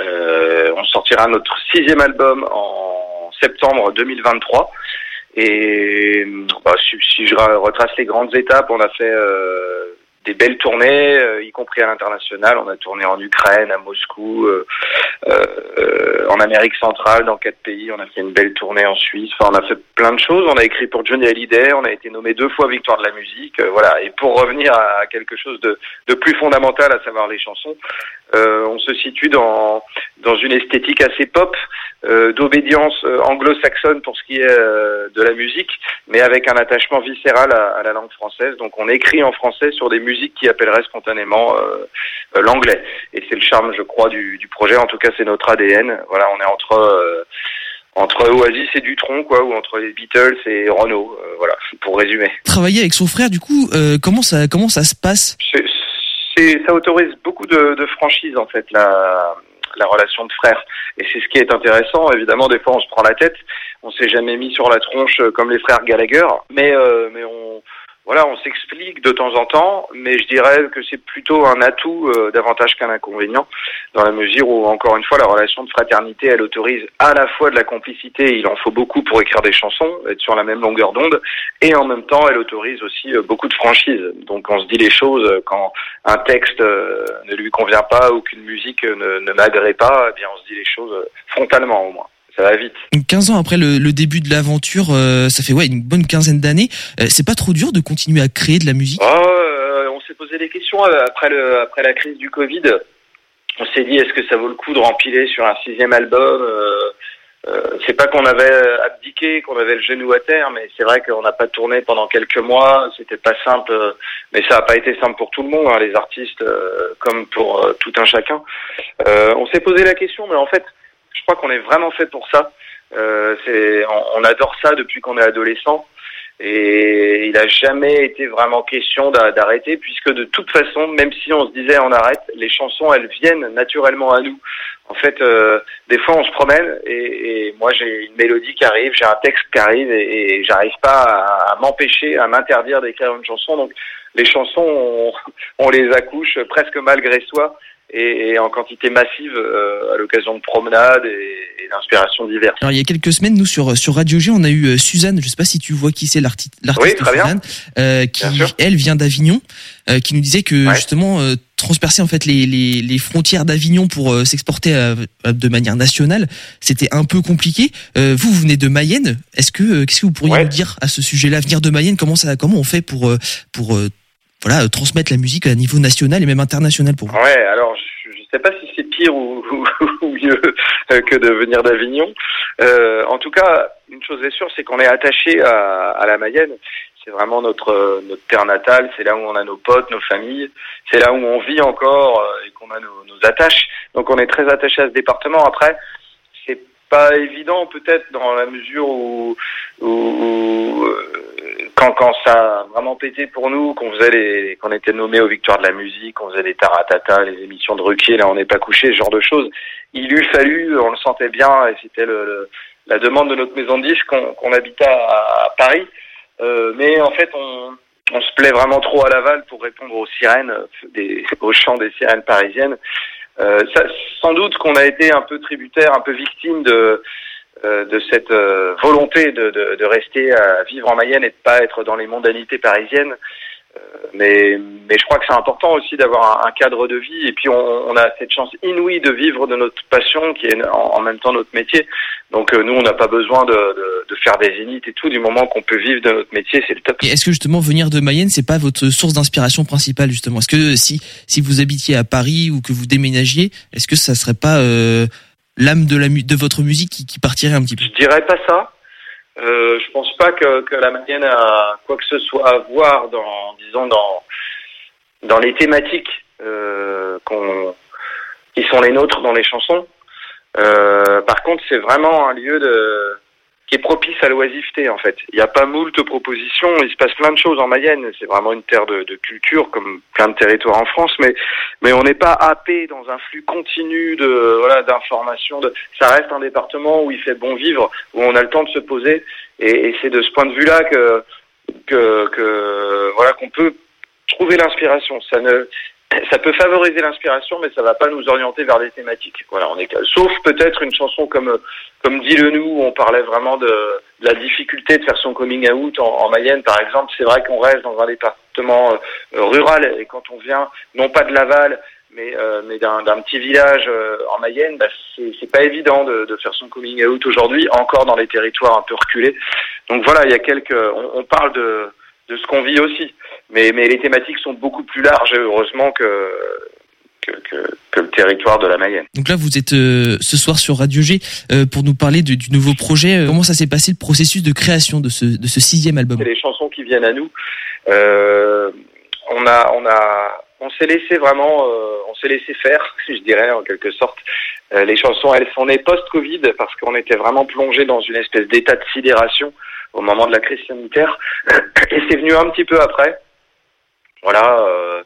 Euh, on sortira notre sixième album en septembre 2023. Et bah, si, je ra- retrace les grandes étapes, on a fait euh, des belles tournées, euh, y compris à l'international. On a tourné en Ukraine, à Moscou, euh, euh, en Amérique centrale, dans quatre pays. On a fait une belle tournée en Suisse. Enfin, on a fait plein de choses. On a écrit pour Johnny Hallyday. On a été nommé deux fois Victoire de la musique. Euh, voilà. Et pour revenir à quelque chose de, de plus fondamental, à savoir les chansons, euh, on se situe dans dans une esthétique assez pop, euh, d'obédience euh, anglo-saxonne pour ce qui est de la musique, mais avec un attachement viscéral à, la langue française. Donc on écrit en français sur des musiques qui appelleraient spontanément l'anglais. Et c'est le charme, je crois, du, du projet. En tout cas, c'est notre ADN. Voilà, on est entre euh, entre Oasis et Dutronc, quoi, ou entre les Beatles et Renault. Euh, voilà, [laughs] pour résumer. Travailler avec son frère, du coup, euh, comment ça comment ça se passe? C'est- ça autorise beaucoup de, de franchise en fait la, la relation de frères et c'est ce qui est intéressant évidemment des fois on se prend la tête on s'est jamais mis sur la tronche comme les frères Gallagher mais euh, mais on voilà on s'explique de temps en temps mais je dirais que c'est plutôt un atout euh, davantage qu'un inconvénient dans la mesure où encore une fois la relation de fraternité elle autorise à la fois de la complicité il en faut beaucoup pour écrire des chansons être sur la même longueur d'onde et en même temps elle autorise aussi euh, beaucoup de franchise donc on se dit les choses euh, quand un texte ne lui convient pas ou qu'une musique ne, ne m'agrée pas, eh bien on se dit les choses frontalement au moins. Ça va vite. 15 ans après le, le début de l'aventure, euh, ça fait ouais une bonne quinzaine d'années. Euh, c'est pas trop dur de continuer à créer de la musique? Oh, euh, on s'est posé des questions euh, après le après la crise du Covid. On s'est dit est-ce que ça vaut le coup de rempiler sur un sixième album euh, euh, c'est pas qu'on avait abdiqué, qu'on avait le genou à terre, mais c'est vrai qu'on n'a pas tourné pendant quelques mois. C'était pas simple, mais ça n'a pas été simple pour tout le monde, hein, les artistes, euh, comme pour tout un chacun. Euh, on s'est posé la question, mais en fait, je crois qu'on est vraiment fait pour ça. Euh, c'est, on, on adore ça depuis qu'on est adolescent. Et il n'a jamais été vraiment question d'a- d'arrêter, puisque de toute façon, même si on se disait on arrête, les chansons, elles viennent naturellement à nous. En fait, euh, des fois, on se promène et, et moi, j'ai une mélodie qui arrive, j'ai un texte qui arrive et, et j'arrive pas à, à m'empêcher, à m'interdire d'écrire une chanson. Donc, les chansons, on, on les accouche presque malgré soi et, et en quantité massive euh, à l'occasion de promenades et, et d'inspirations diverses. Alors il y a quelques semaines, nous sur sur Radio G, on a eu euh, Suzanne. Je sais pas si tu vois qui c'est l'arti- l'artiste Oui. Suzanne, euh, qui elle vient d'Avignon, euh, qui nous disait que justement euh, transpercer en fait les les, les frontières d'Avignon pour euh, s'exporter euh, de manière nationale, c'était un peu compliqué. Euh, vous, vous venez de Mayenne. Est-ce que euh, qu'est-ce que vous pourriez nous dire à ce sujet-là, venir de Mayenne? Comment ça comment on fait pour pour euh, voilà transmettre la musique à niveau national et même international pour vous? Ouais, alors sais pas si c'est pire [laughs] ou, mieux euh, que de venir d'Avignon. Euh, en tout cas, une chose est sûre, c'est qu'on est attaché à, la Mayenne. C'est vraiment notre terre natale. C'est là où on a nos potes, nos familles. C'est là où on vit encore euh, et qu'on a nos, attaches. Donc on est très attaché à ce département. Après, c'est pas évident peut-être dans la mesure où, quand quand ça a vraiment pété pour nous, qu'on faisait les, qu'on était nommé aux victoires de la musique, qu'on faisait les taratata, les émissions de Ruquier, là on n'est pas couché, ce genre de choses. Il eût fallu, on le sentait bien, et c'était le, le- la demande de notre maison de disques qu'on qu'on habitait à, Paris. Euh, mais en fait, on, on se plaît vraiment trop à Laval pour répondre aux sirènes, euh, des, [laughs] aux chants des sirènes parisiennes. Euh, ça, sans doute qu'on a été un peu tributaire, un peu victime de de cette euh, volonté de, de, de rester à vivre en Mayenne et de pas être dans les mondanités parisiennes. Euh, mais, mais je crois que c'est important aussi d'avoir un, cadre de vie et puis on, on a cette chance inouïe de vivre de notre passion qui est en, même temps notre métier. Donc euh, nous on n'a pas besoin de, de, de faire des zéniths et tout du moment qu'on peut vivre de notre métier c'est le top. Et est-ce que justement venir de Mayenne, c'est pas votre source d'inspiration principale justement? Est-ce que si si vous habitiez à Paris ou que vous déménagiez, est-ce que ça serait pas euh, l'âme de la de votre musique qui, qui partirait un petit peu Je dirais pas ça. Euh, je pense pas que, que la Mayenne a quoi que ce soit à voir dans, disons, dans, dans les thématiques euh, qu'on, qui sont les nôtres dans les chansons. Euh, par contre, c'est vraiment un lieu de qui est propice à l'oisiveté en fait. Il n'y a pas moult propositions, il se passe plein de choses en Mayenne. C'est vraiment une terre de, de culture comme plein de territoires en France, mais mais on n'est pas happé dans un flux continu de voilà d'informations. De... Ça reste un département où il fait bon vivre, où on a le temps de se poser, et, et c'est de ce point de vue-là que que, que voilà qu'on peut trouver l'inspiration. Ça ne ça peut favoriser l'inspiration, mais ça va pas nous orienter vers des thématiques. Voilà, on est sauf peut-être une chanson comme comme dit le nous, où on parlait vraiment de, de la difficulté de faire son coming out en, en Mayenne, par exemple. C'est vrai qu'on reste dans un département euh, rural et quand on vient non pas de Laval, mais euh, mais d'un d'un petit village euh, en Mayenne, bah, c'est c'est pas évident de, de faire son coming out aujourd'hui, encore dans les territoires un peu reculés. Donc voilà, il y a quelques, on, on parle de de ce qu'on vit aussi. Mais, mais les thématiques sont beaucoup plus larges, heureusement, que, que, que, que le territoire de la Mayenne. Donc là, vous êtes euh, ce soir sur Radio G euh, pour nous parler de- du nouveau projet. Euh, Comment ça s'est passé le processus de création de ce, de ce sixième album? Les chansons qui viennent à nous. Euh, on a, on a, on s'est laissé vraiment, on s'est laissé faire, [laughs] je dirais en quelque sorte. Les chansons, elles sont nées post-Covid parce qu'on était vraiment plongé dans une espèce d'état de sidération au moment de la crise sanitaire. [clears throat] Et c'est venu un petit peu après. Voilà, euh,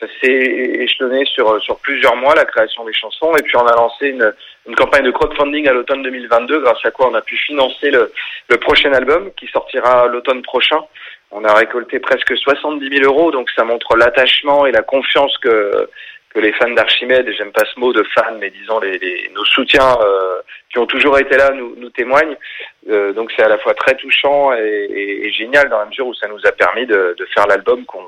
ça s'est échelonné sur sur plusieurs mois la création des chansons et puis on a lancé une, une campagne de crowdfunding à l'automne 2022 grâce à quoi on a pu financer le, le prochain album qui sortira l'automne prochain. On a récolté presque 70 000 euros donc ça montre l'attachement et la confiance que que les fans d'Archimède, j'aime pas ce mot de fans, mais disons les, les- nos soutiens euh, qui ont toujours été là nous, nous témoignent. Euh, donc c'est à la fois très touchant et, et- et génial dans la mesure où ça nous a permis de, de faire l'album qu'on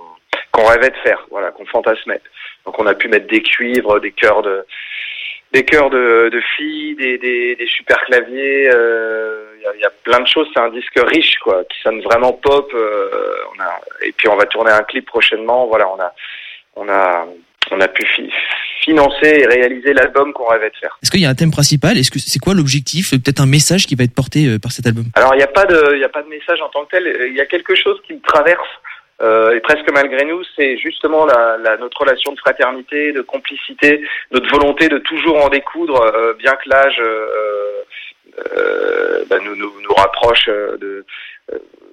qu'on rêvait de faire, voilà, qu'on fantasmait. Donc on a pu mettre des cuivres, des chœurs de des chœurs de, de filles, des, des, des super claviers. euh, Il y, a, il y a plein de choses. C'est un disque riche, quoi, qui sonne vraiment pop. euh, on a, et puis on va tourner un clip prochainement. Voilà, on a on a on a pu fi- financer et réaliser l'album qu'on rêvait de faire. Est-ce qu'il y a un thème principal? Est-ce que c'est quoi l'objectif? Peut-être un message qui va être porté euh, par cet album? Alors il n'y a pas de il a pas de message en tant que tel. Il y a quelque chose qui me traverse euh, et presque malgré nous, c'est justement la, la- notre relation de fraternité, de complicité, notre volonté de toujours en découdre, euh, bien que l'âge euh, bah, nous, nous nous rapproche euh, de,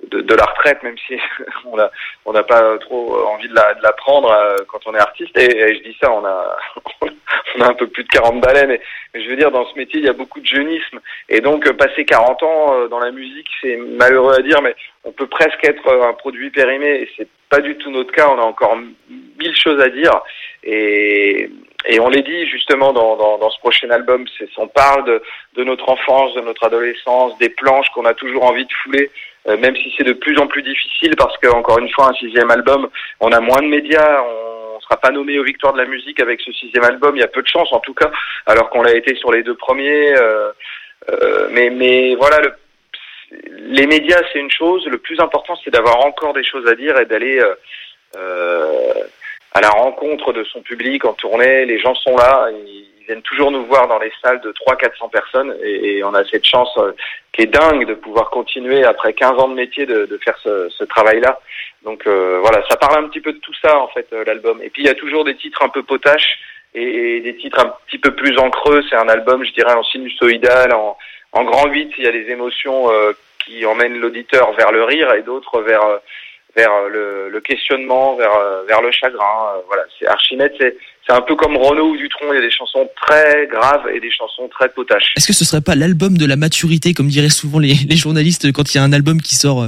de de la retraite, même si [laughs] on a on n'a pas trop envie de la de la prendre euh, quand on est artiste. Et, et je dis ça, on a [laughs] on a un peu plus de 40 balais, mais, je veux dire dans ce métier il y a beaucoup de jeunisme et donc euh, passer 40 ans euh, dans la musique, c'est malheureux à dire, mais on peut presque être euh, un produit périmé et c'est pas du tout notre cas. On a encore mille choses à dire et, et on les dit justement dans, dans, dans ce prochain album. C'est on parle de, de notre enfance, de notre adolescence, des planches qu'on a toujours envie de fouler, euh, même si c'est de plus en plus difficile parce que encore une fois un sixième album, on a moins de médias. On, sera pas nommé aux victoires de la musique avec ce sixième album. Il y a peu de chance en tout cas, alors qu'on l'a été sur les deux premiers. euh, euh, mais, mais voilà, le, les médias c'est une chose. Le plus important c'est d'avoir encore des choses à dire et d'aller euh, euh, à la rencontre de son public en tournée. Les gens sont là, ils, viennent toujours nous voir dans les salles de 300-400 personnes et, on a cette chance euh, qui est dingue de pouvoir continuer après 15 ans de métier de, de faire ce, ce travail-là. Donc euh, voilà, ça parle un petit peu de tout ça en fait euh, l'album. Et puis il y a toujours des titres un peu potaches et, des titres un petit peu plus en creux. C'est un album, je dirais, en sinusoïdal, en, grand 8, il y a des émotions euh, qui emmènent l'auditeur vers le rire et d'autres vers vers euh, le, le questionnement, vers euh, vers le chagrin. Euh, voilà, c'est Archimède, c'est c'est un peu comme Renaud ou Dutronc. Il y a des chansons très graves et des chansons très potaches. Est-ce que ce serait pas l'album de la maturité, comme diraient souvent les, les journalistes quand il y a un album qui sort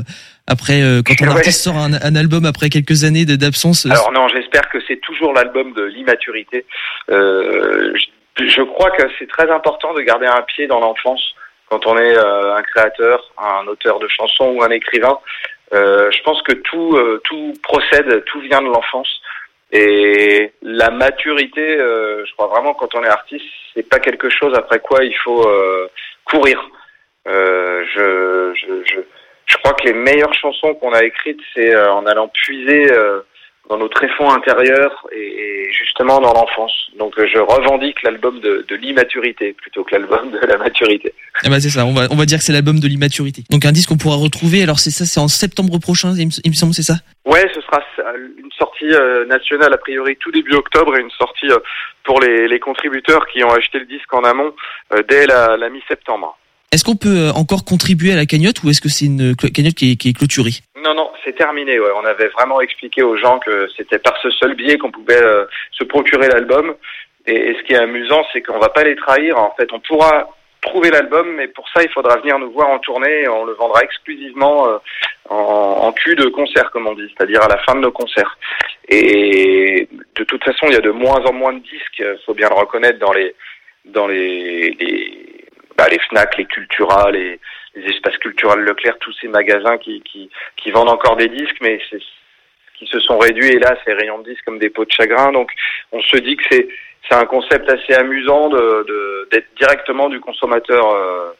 après, euh, quand un [laughs] Ouais. artiste sort un, un album après quelques années d'absence Alors non, j'espère que c'est toujours l'album de l'immaturité. Euh, je, je crois que c'est très important de garder un pied dans l'enfance quand on est euh, un créateur, un auteur de chansons ou un écrivain. Euh, je pense que tout euh, tout procède, tout vient de l'enfance. Et la maturité, euh, je crois vraiment quand on est artiste, c'est pas quelque chose après quoi il faut courir. Je, je, je, je crois que les meilleures chansons qu'on a écrites, c'est en allant puiser dans nos tréfonds intérieurs et, et justement dans l'enfance. Donc euh, je revendique l'album de, de l'immaturité plutôt que l'album de la maturité. Ah bah c'est ça, on va, on va dire que c'est l'album de l'immaturité. Donc un disque qu'on pourra retrouver, alors c'est ça, c'est en septembre prochain, il me, il me semble, c'est ça? Ouais, ce sera une sortie euh, nationale a priori tout début octobre et une sortie euh, pour les, les contributeurs qui ont acheté le disque en amont euh, dès la, la mi-septembre. Est-ce qu'on peut euh, encore contribuer à la cagnotte ou est-ce que c'est une cl- cagnotte qui est, clôturée? Non, non, c'est terminé. On avait vraiment expliqué aux gens que c'était par ce seul biais qu'on pouvait euh, se procurer l'album. Et, ce qui est amusant, c'est qu'on va pas les trahir. En fait, on pourra trouver l'album, mais pour ça, il faudra venir nous voir en tournée. Et on le vendra exclusivement euh, en, en cul de concert, comme on dit, c'est-à-dire à la fin de nos concerts. Et de toute façon, il y a de moins en moins de disques. Faut bien le reconnaître dans les dans les les, bah, les Fnac, les Cultura, les, les espaces culturels Leclerc, tous ces magasins qui, qui, qui vendent encore des disques, mais c'est qui se sont réduits, hélas, les rayons de disques comme des pots de chagrin. Donc, on se dit que c'est c'est un concept assez amusant de de- d'être directement du consommateur, euh,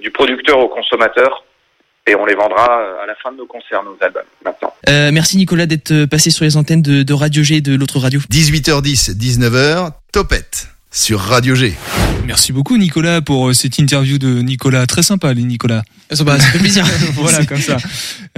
du producteur au consommateur, et on les vendra euh, à la fin de nos concerts, nos albums, maintenant. Euh, Merci Nicolas d'être euh, passé sur les antennes de, de Radio G et de l'autre radio. 18h10, 19h, Topette sur Radio G. Merci beaucoup Nicolas pour euh, cette interview de Nicolas. Très sympa les Nicolas. Ça, bah, ça fait plaisir. [laughs] voilà, comme ça.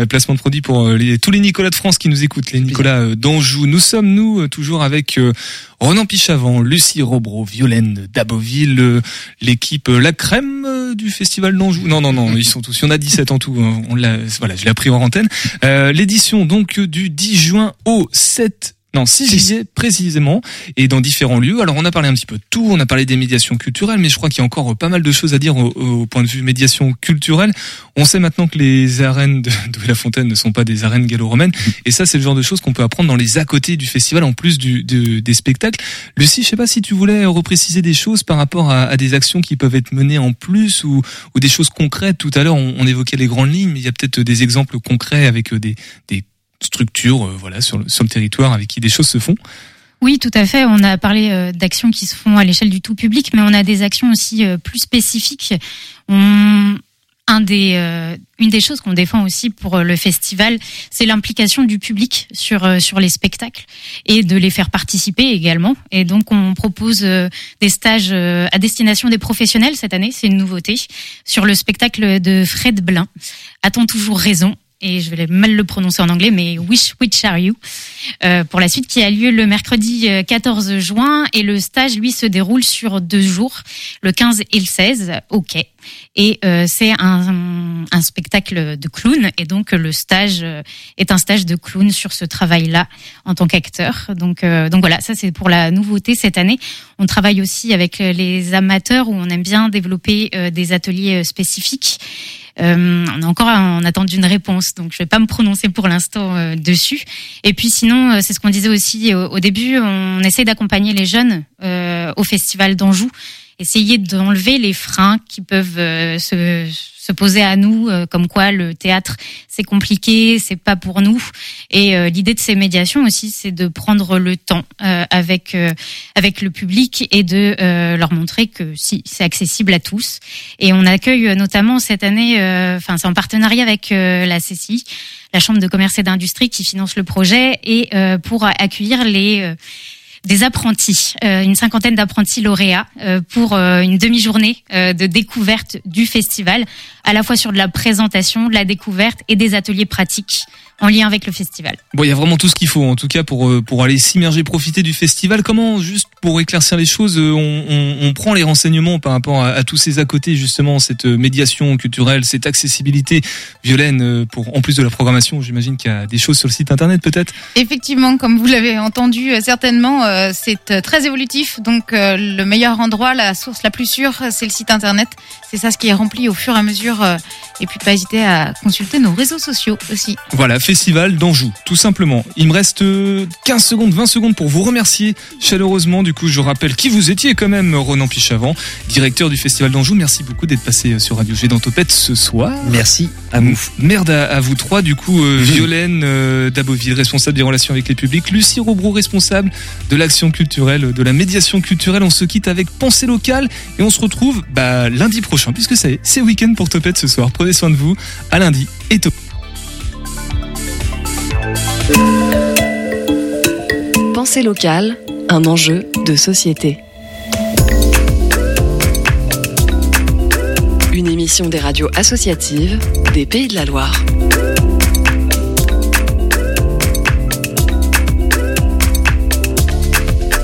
Euh, placement de produit pour euh, les, tous les Nicolas de France qui nous écoutent, les Nicolas d'Anjou. Nous sommes, nous, toujours avec euh, Ronan Pichavant, Lucie Robro, Violaine Daboville, euh, l'équipe euh, La Crème euh, du Festival d'Anjou. Non, non, non, [laughs] ils sont tous. Il y en a 17 en tout. hein. On l'a, voilà, je l'ai appris en antenne. Euh, L'édition, donc, du 10 juin au 7 non, 6 juillet précisément, et dans différents lieux. Alors on a parlé un petit peu de tout, on a parlé des médiations culturelles, mais je crois qu'il y a encore pas mal de choses à dire au, au point de vue médiation culturelle. On sait maintenant que les arènes de, [laughs] de La Fontaine ne sont pas des arènes gallo-romaines, [laughs] et ça c'est le genre de choses qu'on peut apprendre dans les à côté du festival, en plus du, du- des spectacles. Lucie, je sais pas si tu voulais repréciser des choses par rapport à, à des actions qui peuvent être menées en plus, ou, ou des choses concrètes. Tout à l'heure on, on évoquait les grandes lignes, mais il y a peut-être des exemples concrets avec euh, des, des structures euh, voilà, sur, le, sur le territoire avec qui des choses se font. Oui, tout à fait. On a parlé euh, d'actions qui se font à l'échelle du tout public, mais on a des actions aussi euh, plus spécifiques. Un des, une des choses qu'on défend aussi pour le festival, c'est l'implication du public sur sur les spectacles et de les faire participer également. Et donc on propose des stages à destination des professionnels cette année, c'est une nouveauté sur le spectacle de Fred Blin. A-t-on toujours raison? Et je vais mal le prononcer en anglais, mais Wish Which Are You? Euh, pour la suite qui a lieu le mercredi euh, 14 juin. Et le stage lui se déroule sur deux jours, le 15 et le 16 au quai. Et euh, c'est un, un spectacle de clown et donc le stage euh, est un stage de clown sur ce travail-là en tant qu'acteur. Donc euh, donc voilà, ça c'est pour la nouveauté cette année. On travaille aussi avec les amateurs où on aime bien développer euh, des ateliers euh, spécifiques. Euh, on est encore en attente d'une réponse, donc je vais pas me prononcer pour l'instant dessus. Et puis sinon, c'est ce qu'on disait aussi au, au début, on essaie d'accompagner les jeunes au festival d'Anjou, essayer d'enlever les freins qui peuvent euh, se, se poser à nous, euh, comme quoi le théâtre c'est compliqué, c'est pas pour nous. Et euh, l'idée de ces médiations aussi, c'est de prendre le temps avec avec le public et de leur montrer que si c'est accessible à tous. Et on accueille notamment cette année, enfin c'est en partenariat avec la CCI, la Chambre de commerce et d'industrie qui finance le projet et pour accueillir les des apprentis, euh, une cinquantaine d'apprentis lauréats euh, pour euh, une demi-journée de découverte du festival, à la fois sur de la présentation, de la découverte et des ateliers pratiques en lien avec le festival. Bon, il y a vraiment tout ce qu'il faut, en tout cas, pour, euh, pour aller s'immerger, profiter du festival. Comment, juste pour éclaircir les choses, euh, on, on, on prend les renseignements par rapport à, à tous ces à côté, justement, cette euh, médiation culturelle, cette accessibilité, Violaine, pour, en plus de la programmation, j'imagine qu'il y a des choses sur le site internet, peut-être? Effectivement, comme vous l'avez entendu certainement, c'est très évolutif. Donc le meilleur endroit, la source la plus sûre, c'est le site internet. C'est ça ce qui est rempli au fur et à mesure. euh, Et puis pas hésiter à consulter nos réseaux sociaux aussi. Voilà, festival d'Anjou, tout simplement. Il me reste euh, 15 secondes, 20 secondes pour vous remercier chaleureusement. Du coup, je rappelle qui vous étiez quand même, Ronan Pichavant, directeur du festival d'Anjou. Merci beaucoup d'être passé euh, sur Radio G dans Topette ce soir. Merci à vous. Merde à, à vous trois, du coup, euh, Violaine euh, Daboville, responsable des relations avec les publics, Lucie Robro, responsable de l'action culturelle, de la médiation culturelle. On se quitte avec Pensée locale et on se retrouve bah, lundi prochain, puisque y est, c'est week-end pour Topette ce soir. Prenez soin de vous, à lundi et Topette. Pensée locale, un enjeu de société. Une émission des radios associatives des Pays de la Loire.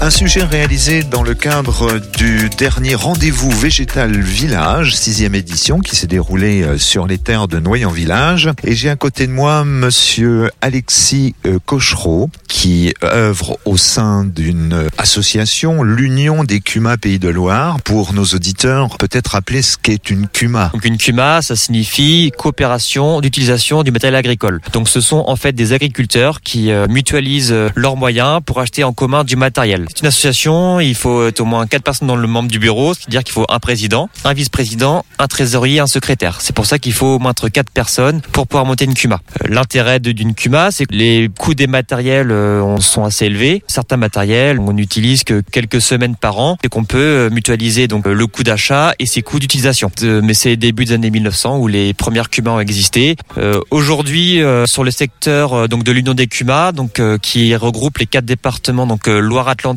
Un sujet réalisé dans le cadre du dernier rendez-vous végétal village, sixième édition, qui s'est déroulé euh, sur les terres de Noyon Village. Et j'ai à côté de moi monsieur Alexis euh, Cochereau, qui œuvre au sein d'une association, l'Union des CUMA Pays de Loire. Pour nos auditeurs, peut-être rappeler ce qu'est une CUMA. Donc une CUMA, ça signifie coopération d'utilisation du matériel agricole. Donc ce sont en fait des agriculteurs qui euh, mutualisent euh, leurs moyens pour acheter en commun du matériel. C'est une association, il faut être au moins quatre personnes dans le membre du bureau, c'est-à-dire qu'il faut un président, un vice-président, un trésorier, un secrétaire. C'est pour ça qu'il faut au moins entre quatre personnes pour pouvoir monter une CUMA. Euh, L'intérêt d'une CUMA, c'est que les coûts des matériels euh, sont assez élevés. Certains matériels, on n'utilise que quelques semaines par an et qu'on peut euh, mutualiser donc le coût d'achat et ses coûts d'utilisation. Mais c'est début des années 1900 où les premières CUMA ont existé. Aujourd'hui, sur le secteur donc de l'Union des CUMA, donc qui regroupe les quatre départements donc euh,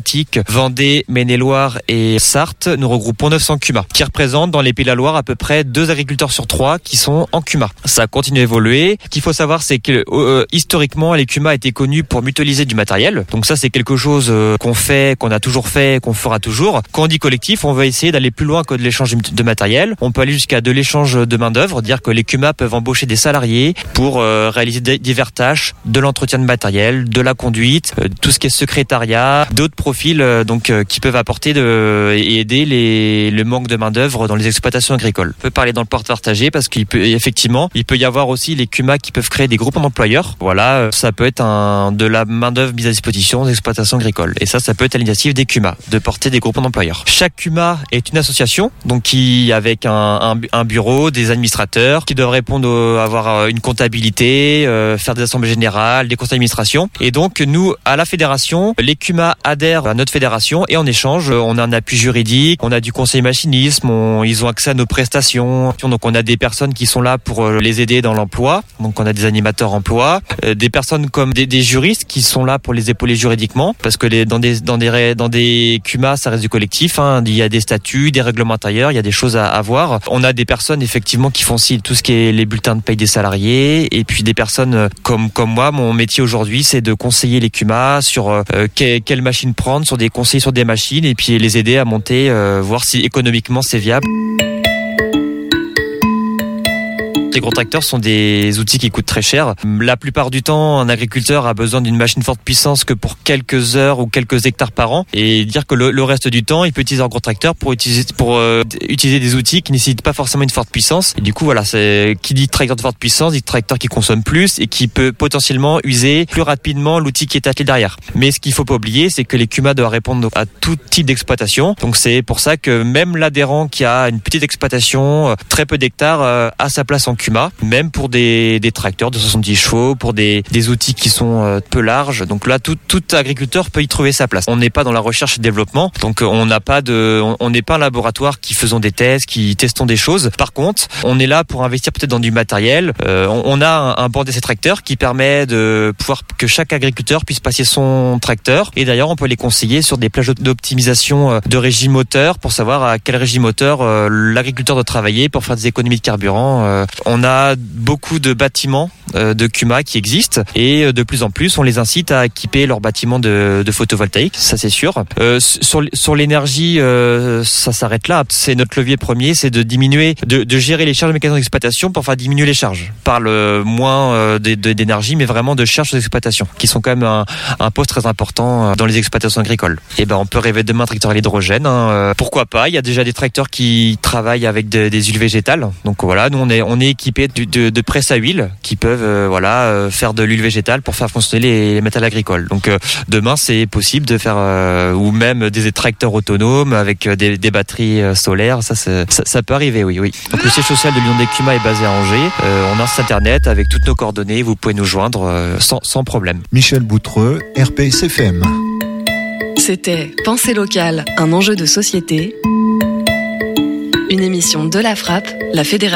Loire-Atlantique, Vendée, Maine-et-Loire et Sarthe, nous regroupons 900 CUMA, qui représentent dans les Pays de la Loire à peu près deux agriculteurs sur trois qui sont en CUMA. Ça continue à évoluer. Ce qu'il faut savoir, c'est que euh, historiquement, les CUMA étaient connus pour mutualiser du matériel. Donc ça, c'est quelque chose euh, qu'on fait, qu'on a toujours fait, qu'on fera toujours. Quand on dit collectif, on va essayer d'aller plus loin que de l'échange de matériel. On peut aller jusqu'à de l'échange de main d'œuvre, dire que les CUMA peuvent embaucher des salariés pour euh, réaliser des- divers tâches, de l'entretien de matériel, de la conduite, euh, tout ce qui est secrétariat, d'autres profils euh, donc euh, qui peuvent apporter de, et aider les, le manque de main d'œuvre dans les exploitations agricoles. On peut parler dans le port partagé parce qu'il peut effectivement, il peut y avoir aussi les CUMA qui peuvent créer des groupes d'employeurs. Voilà, euh, ça peut être un, de la main d'œuvre mise à disposition des exploitations agricoles. Et ça, ça peut être à l'initiative des CUMA de porter des groupes d'employeurs. Chaque CUMA est une association, donc qui avec un, un, un bureau, des administrateurs qui doivent répondre, au- avoir une comptabilité, euh, faire des assemblées générales, des conseils d'administration. Et donc nous, à la fédération, les CUMA adhèrent à notre fédération et en échange, euh, on a un appui juridique, on a du conseil machinisme, ils ont accès à nos prestations. Donc on a des personnes qui sont là pour euh, les aider dans l'emploi. Donc on a des animateurs emploi, euh, des personnes comme des, des juristes qui sont là pour les épauler juridiquement, parce que les, dans des dans des dans des CUMA, ça reste du collectif. hein. Il y a des statuts, des règlements intérieurs, il y a des choses à, à voir. On a des personnes effectivement qui font aussi tout ce qui est les bulletins de paye des salariés, et puis des personnes comme comme moi. Mon métier aujourd'hui, c'est de conseiller les CUMA sur euh, que- quelle machine prendre, sur des conseils sur des machines, et puis les aider à monter, euh, voir si économiquement c'est viable. Les gros tracteurs sont des outils qui coûtent très cher. La plupart du temps, un agriculteur a besoin d'une machine forte puissance que pour quelques heures ou quelques hectares par an. Et dire que le, le reste du temps, il peut utiliser un gros tracteur pour utiliser, pour euh, utiliser des outils qui nécessitent pas forcément une forte puissance. Et du coup, voilà, c'est qui dit tracteur de forte puissance, dit tracteur qui consomme plus et qui peut potentiellement user plus rapidement l'outil qui est attelé derrière. Mais ce qu'il faut pas oublier, c'est que les CUMA doivent répondre à tout type d'exploitation. Donc c'est pour ça que même l'adhérent qui a une petite exploitation, euh, très peu d'hectares, euh, a sa place en CUMA, même pour des, des tracteurs de 70 chevaux, pour des, des outils qui sont euh, peu larges. Donc là, tout, tout agriculteur peut y trouver sa place. On n'est pas dans la recherche et développement, donc euh, on n'a pas de, on- n'est pas un laboratoire qui faisons des tests, qui testons des choses. Par contre, on est là pour investir peut-être dans du matériel. Euh, on, on a un, un banc d'essai tracteur qui permet de pouvoir que chaque agriculteur puisse passer son tracteur. Et d'ailleurs, on peut les conseiller sur des plages d'optimisation euh, de régime moteur pour savoir à quel régime moteur l'agriculteur doit travailler pour faire des économies de carburant. On a beaucoup de bâtiments euh, de CUMA qui existent et euh, de plus en plus, on les incite à équiper leurs bâtiments de, de photovoltaïque, ça c'est sûr. Euh, sur l'énergie, ça s'arrête là. C'est notre levier premier, c'est de diminuer, de, de gérer les charges mécaniques d'exploitation pour faire diminuer les charges. Par le moins de- de- d'énergie, mais vraiment de charges d'exploitation, qui sont quand même un, poste très important dans les exploitations agricoles. Et ben, on peut rêver demain un tracteur à l'hydrogène. hein, pourquoi pas? Il y a déjà des tracteurs qui travaillent avec de- des huiles végétales. Donc voilà, nous on est on est équipé de, de, de presses à huile qui peuvent euh, voilà euh, faire de l'huile végétale pour faire fonctionner les, les métals agricoles. Donc euh, demain c'est possible de faire euh, ou même des tracteurs autonomes avec euh, des, des batteries euh, solaires. Ça, ça ça peut arriver, oui oui. Donc le siège social de l'Union des CUMA est basé à Angers. Euh, on a un site internet avec toutes nos coordonnées. Vous pouvez nous joindre euh, sans sans problème. Michel Boutreux, RPSFM. C'était Pensée locale, un enjeu de société. Une émission de la Frappe, la Fédération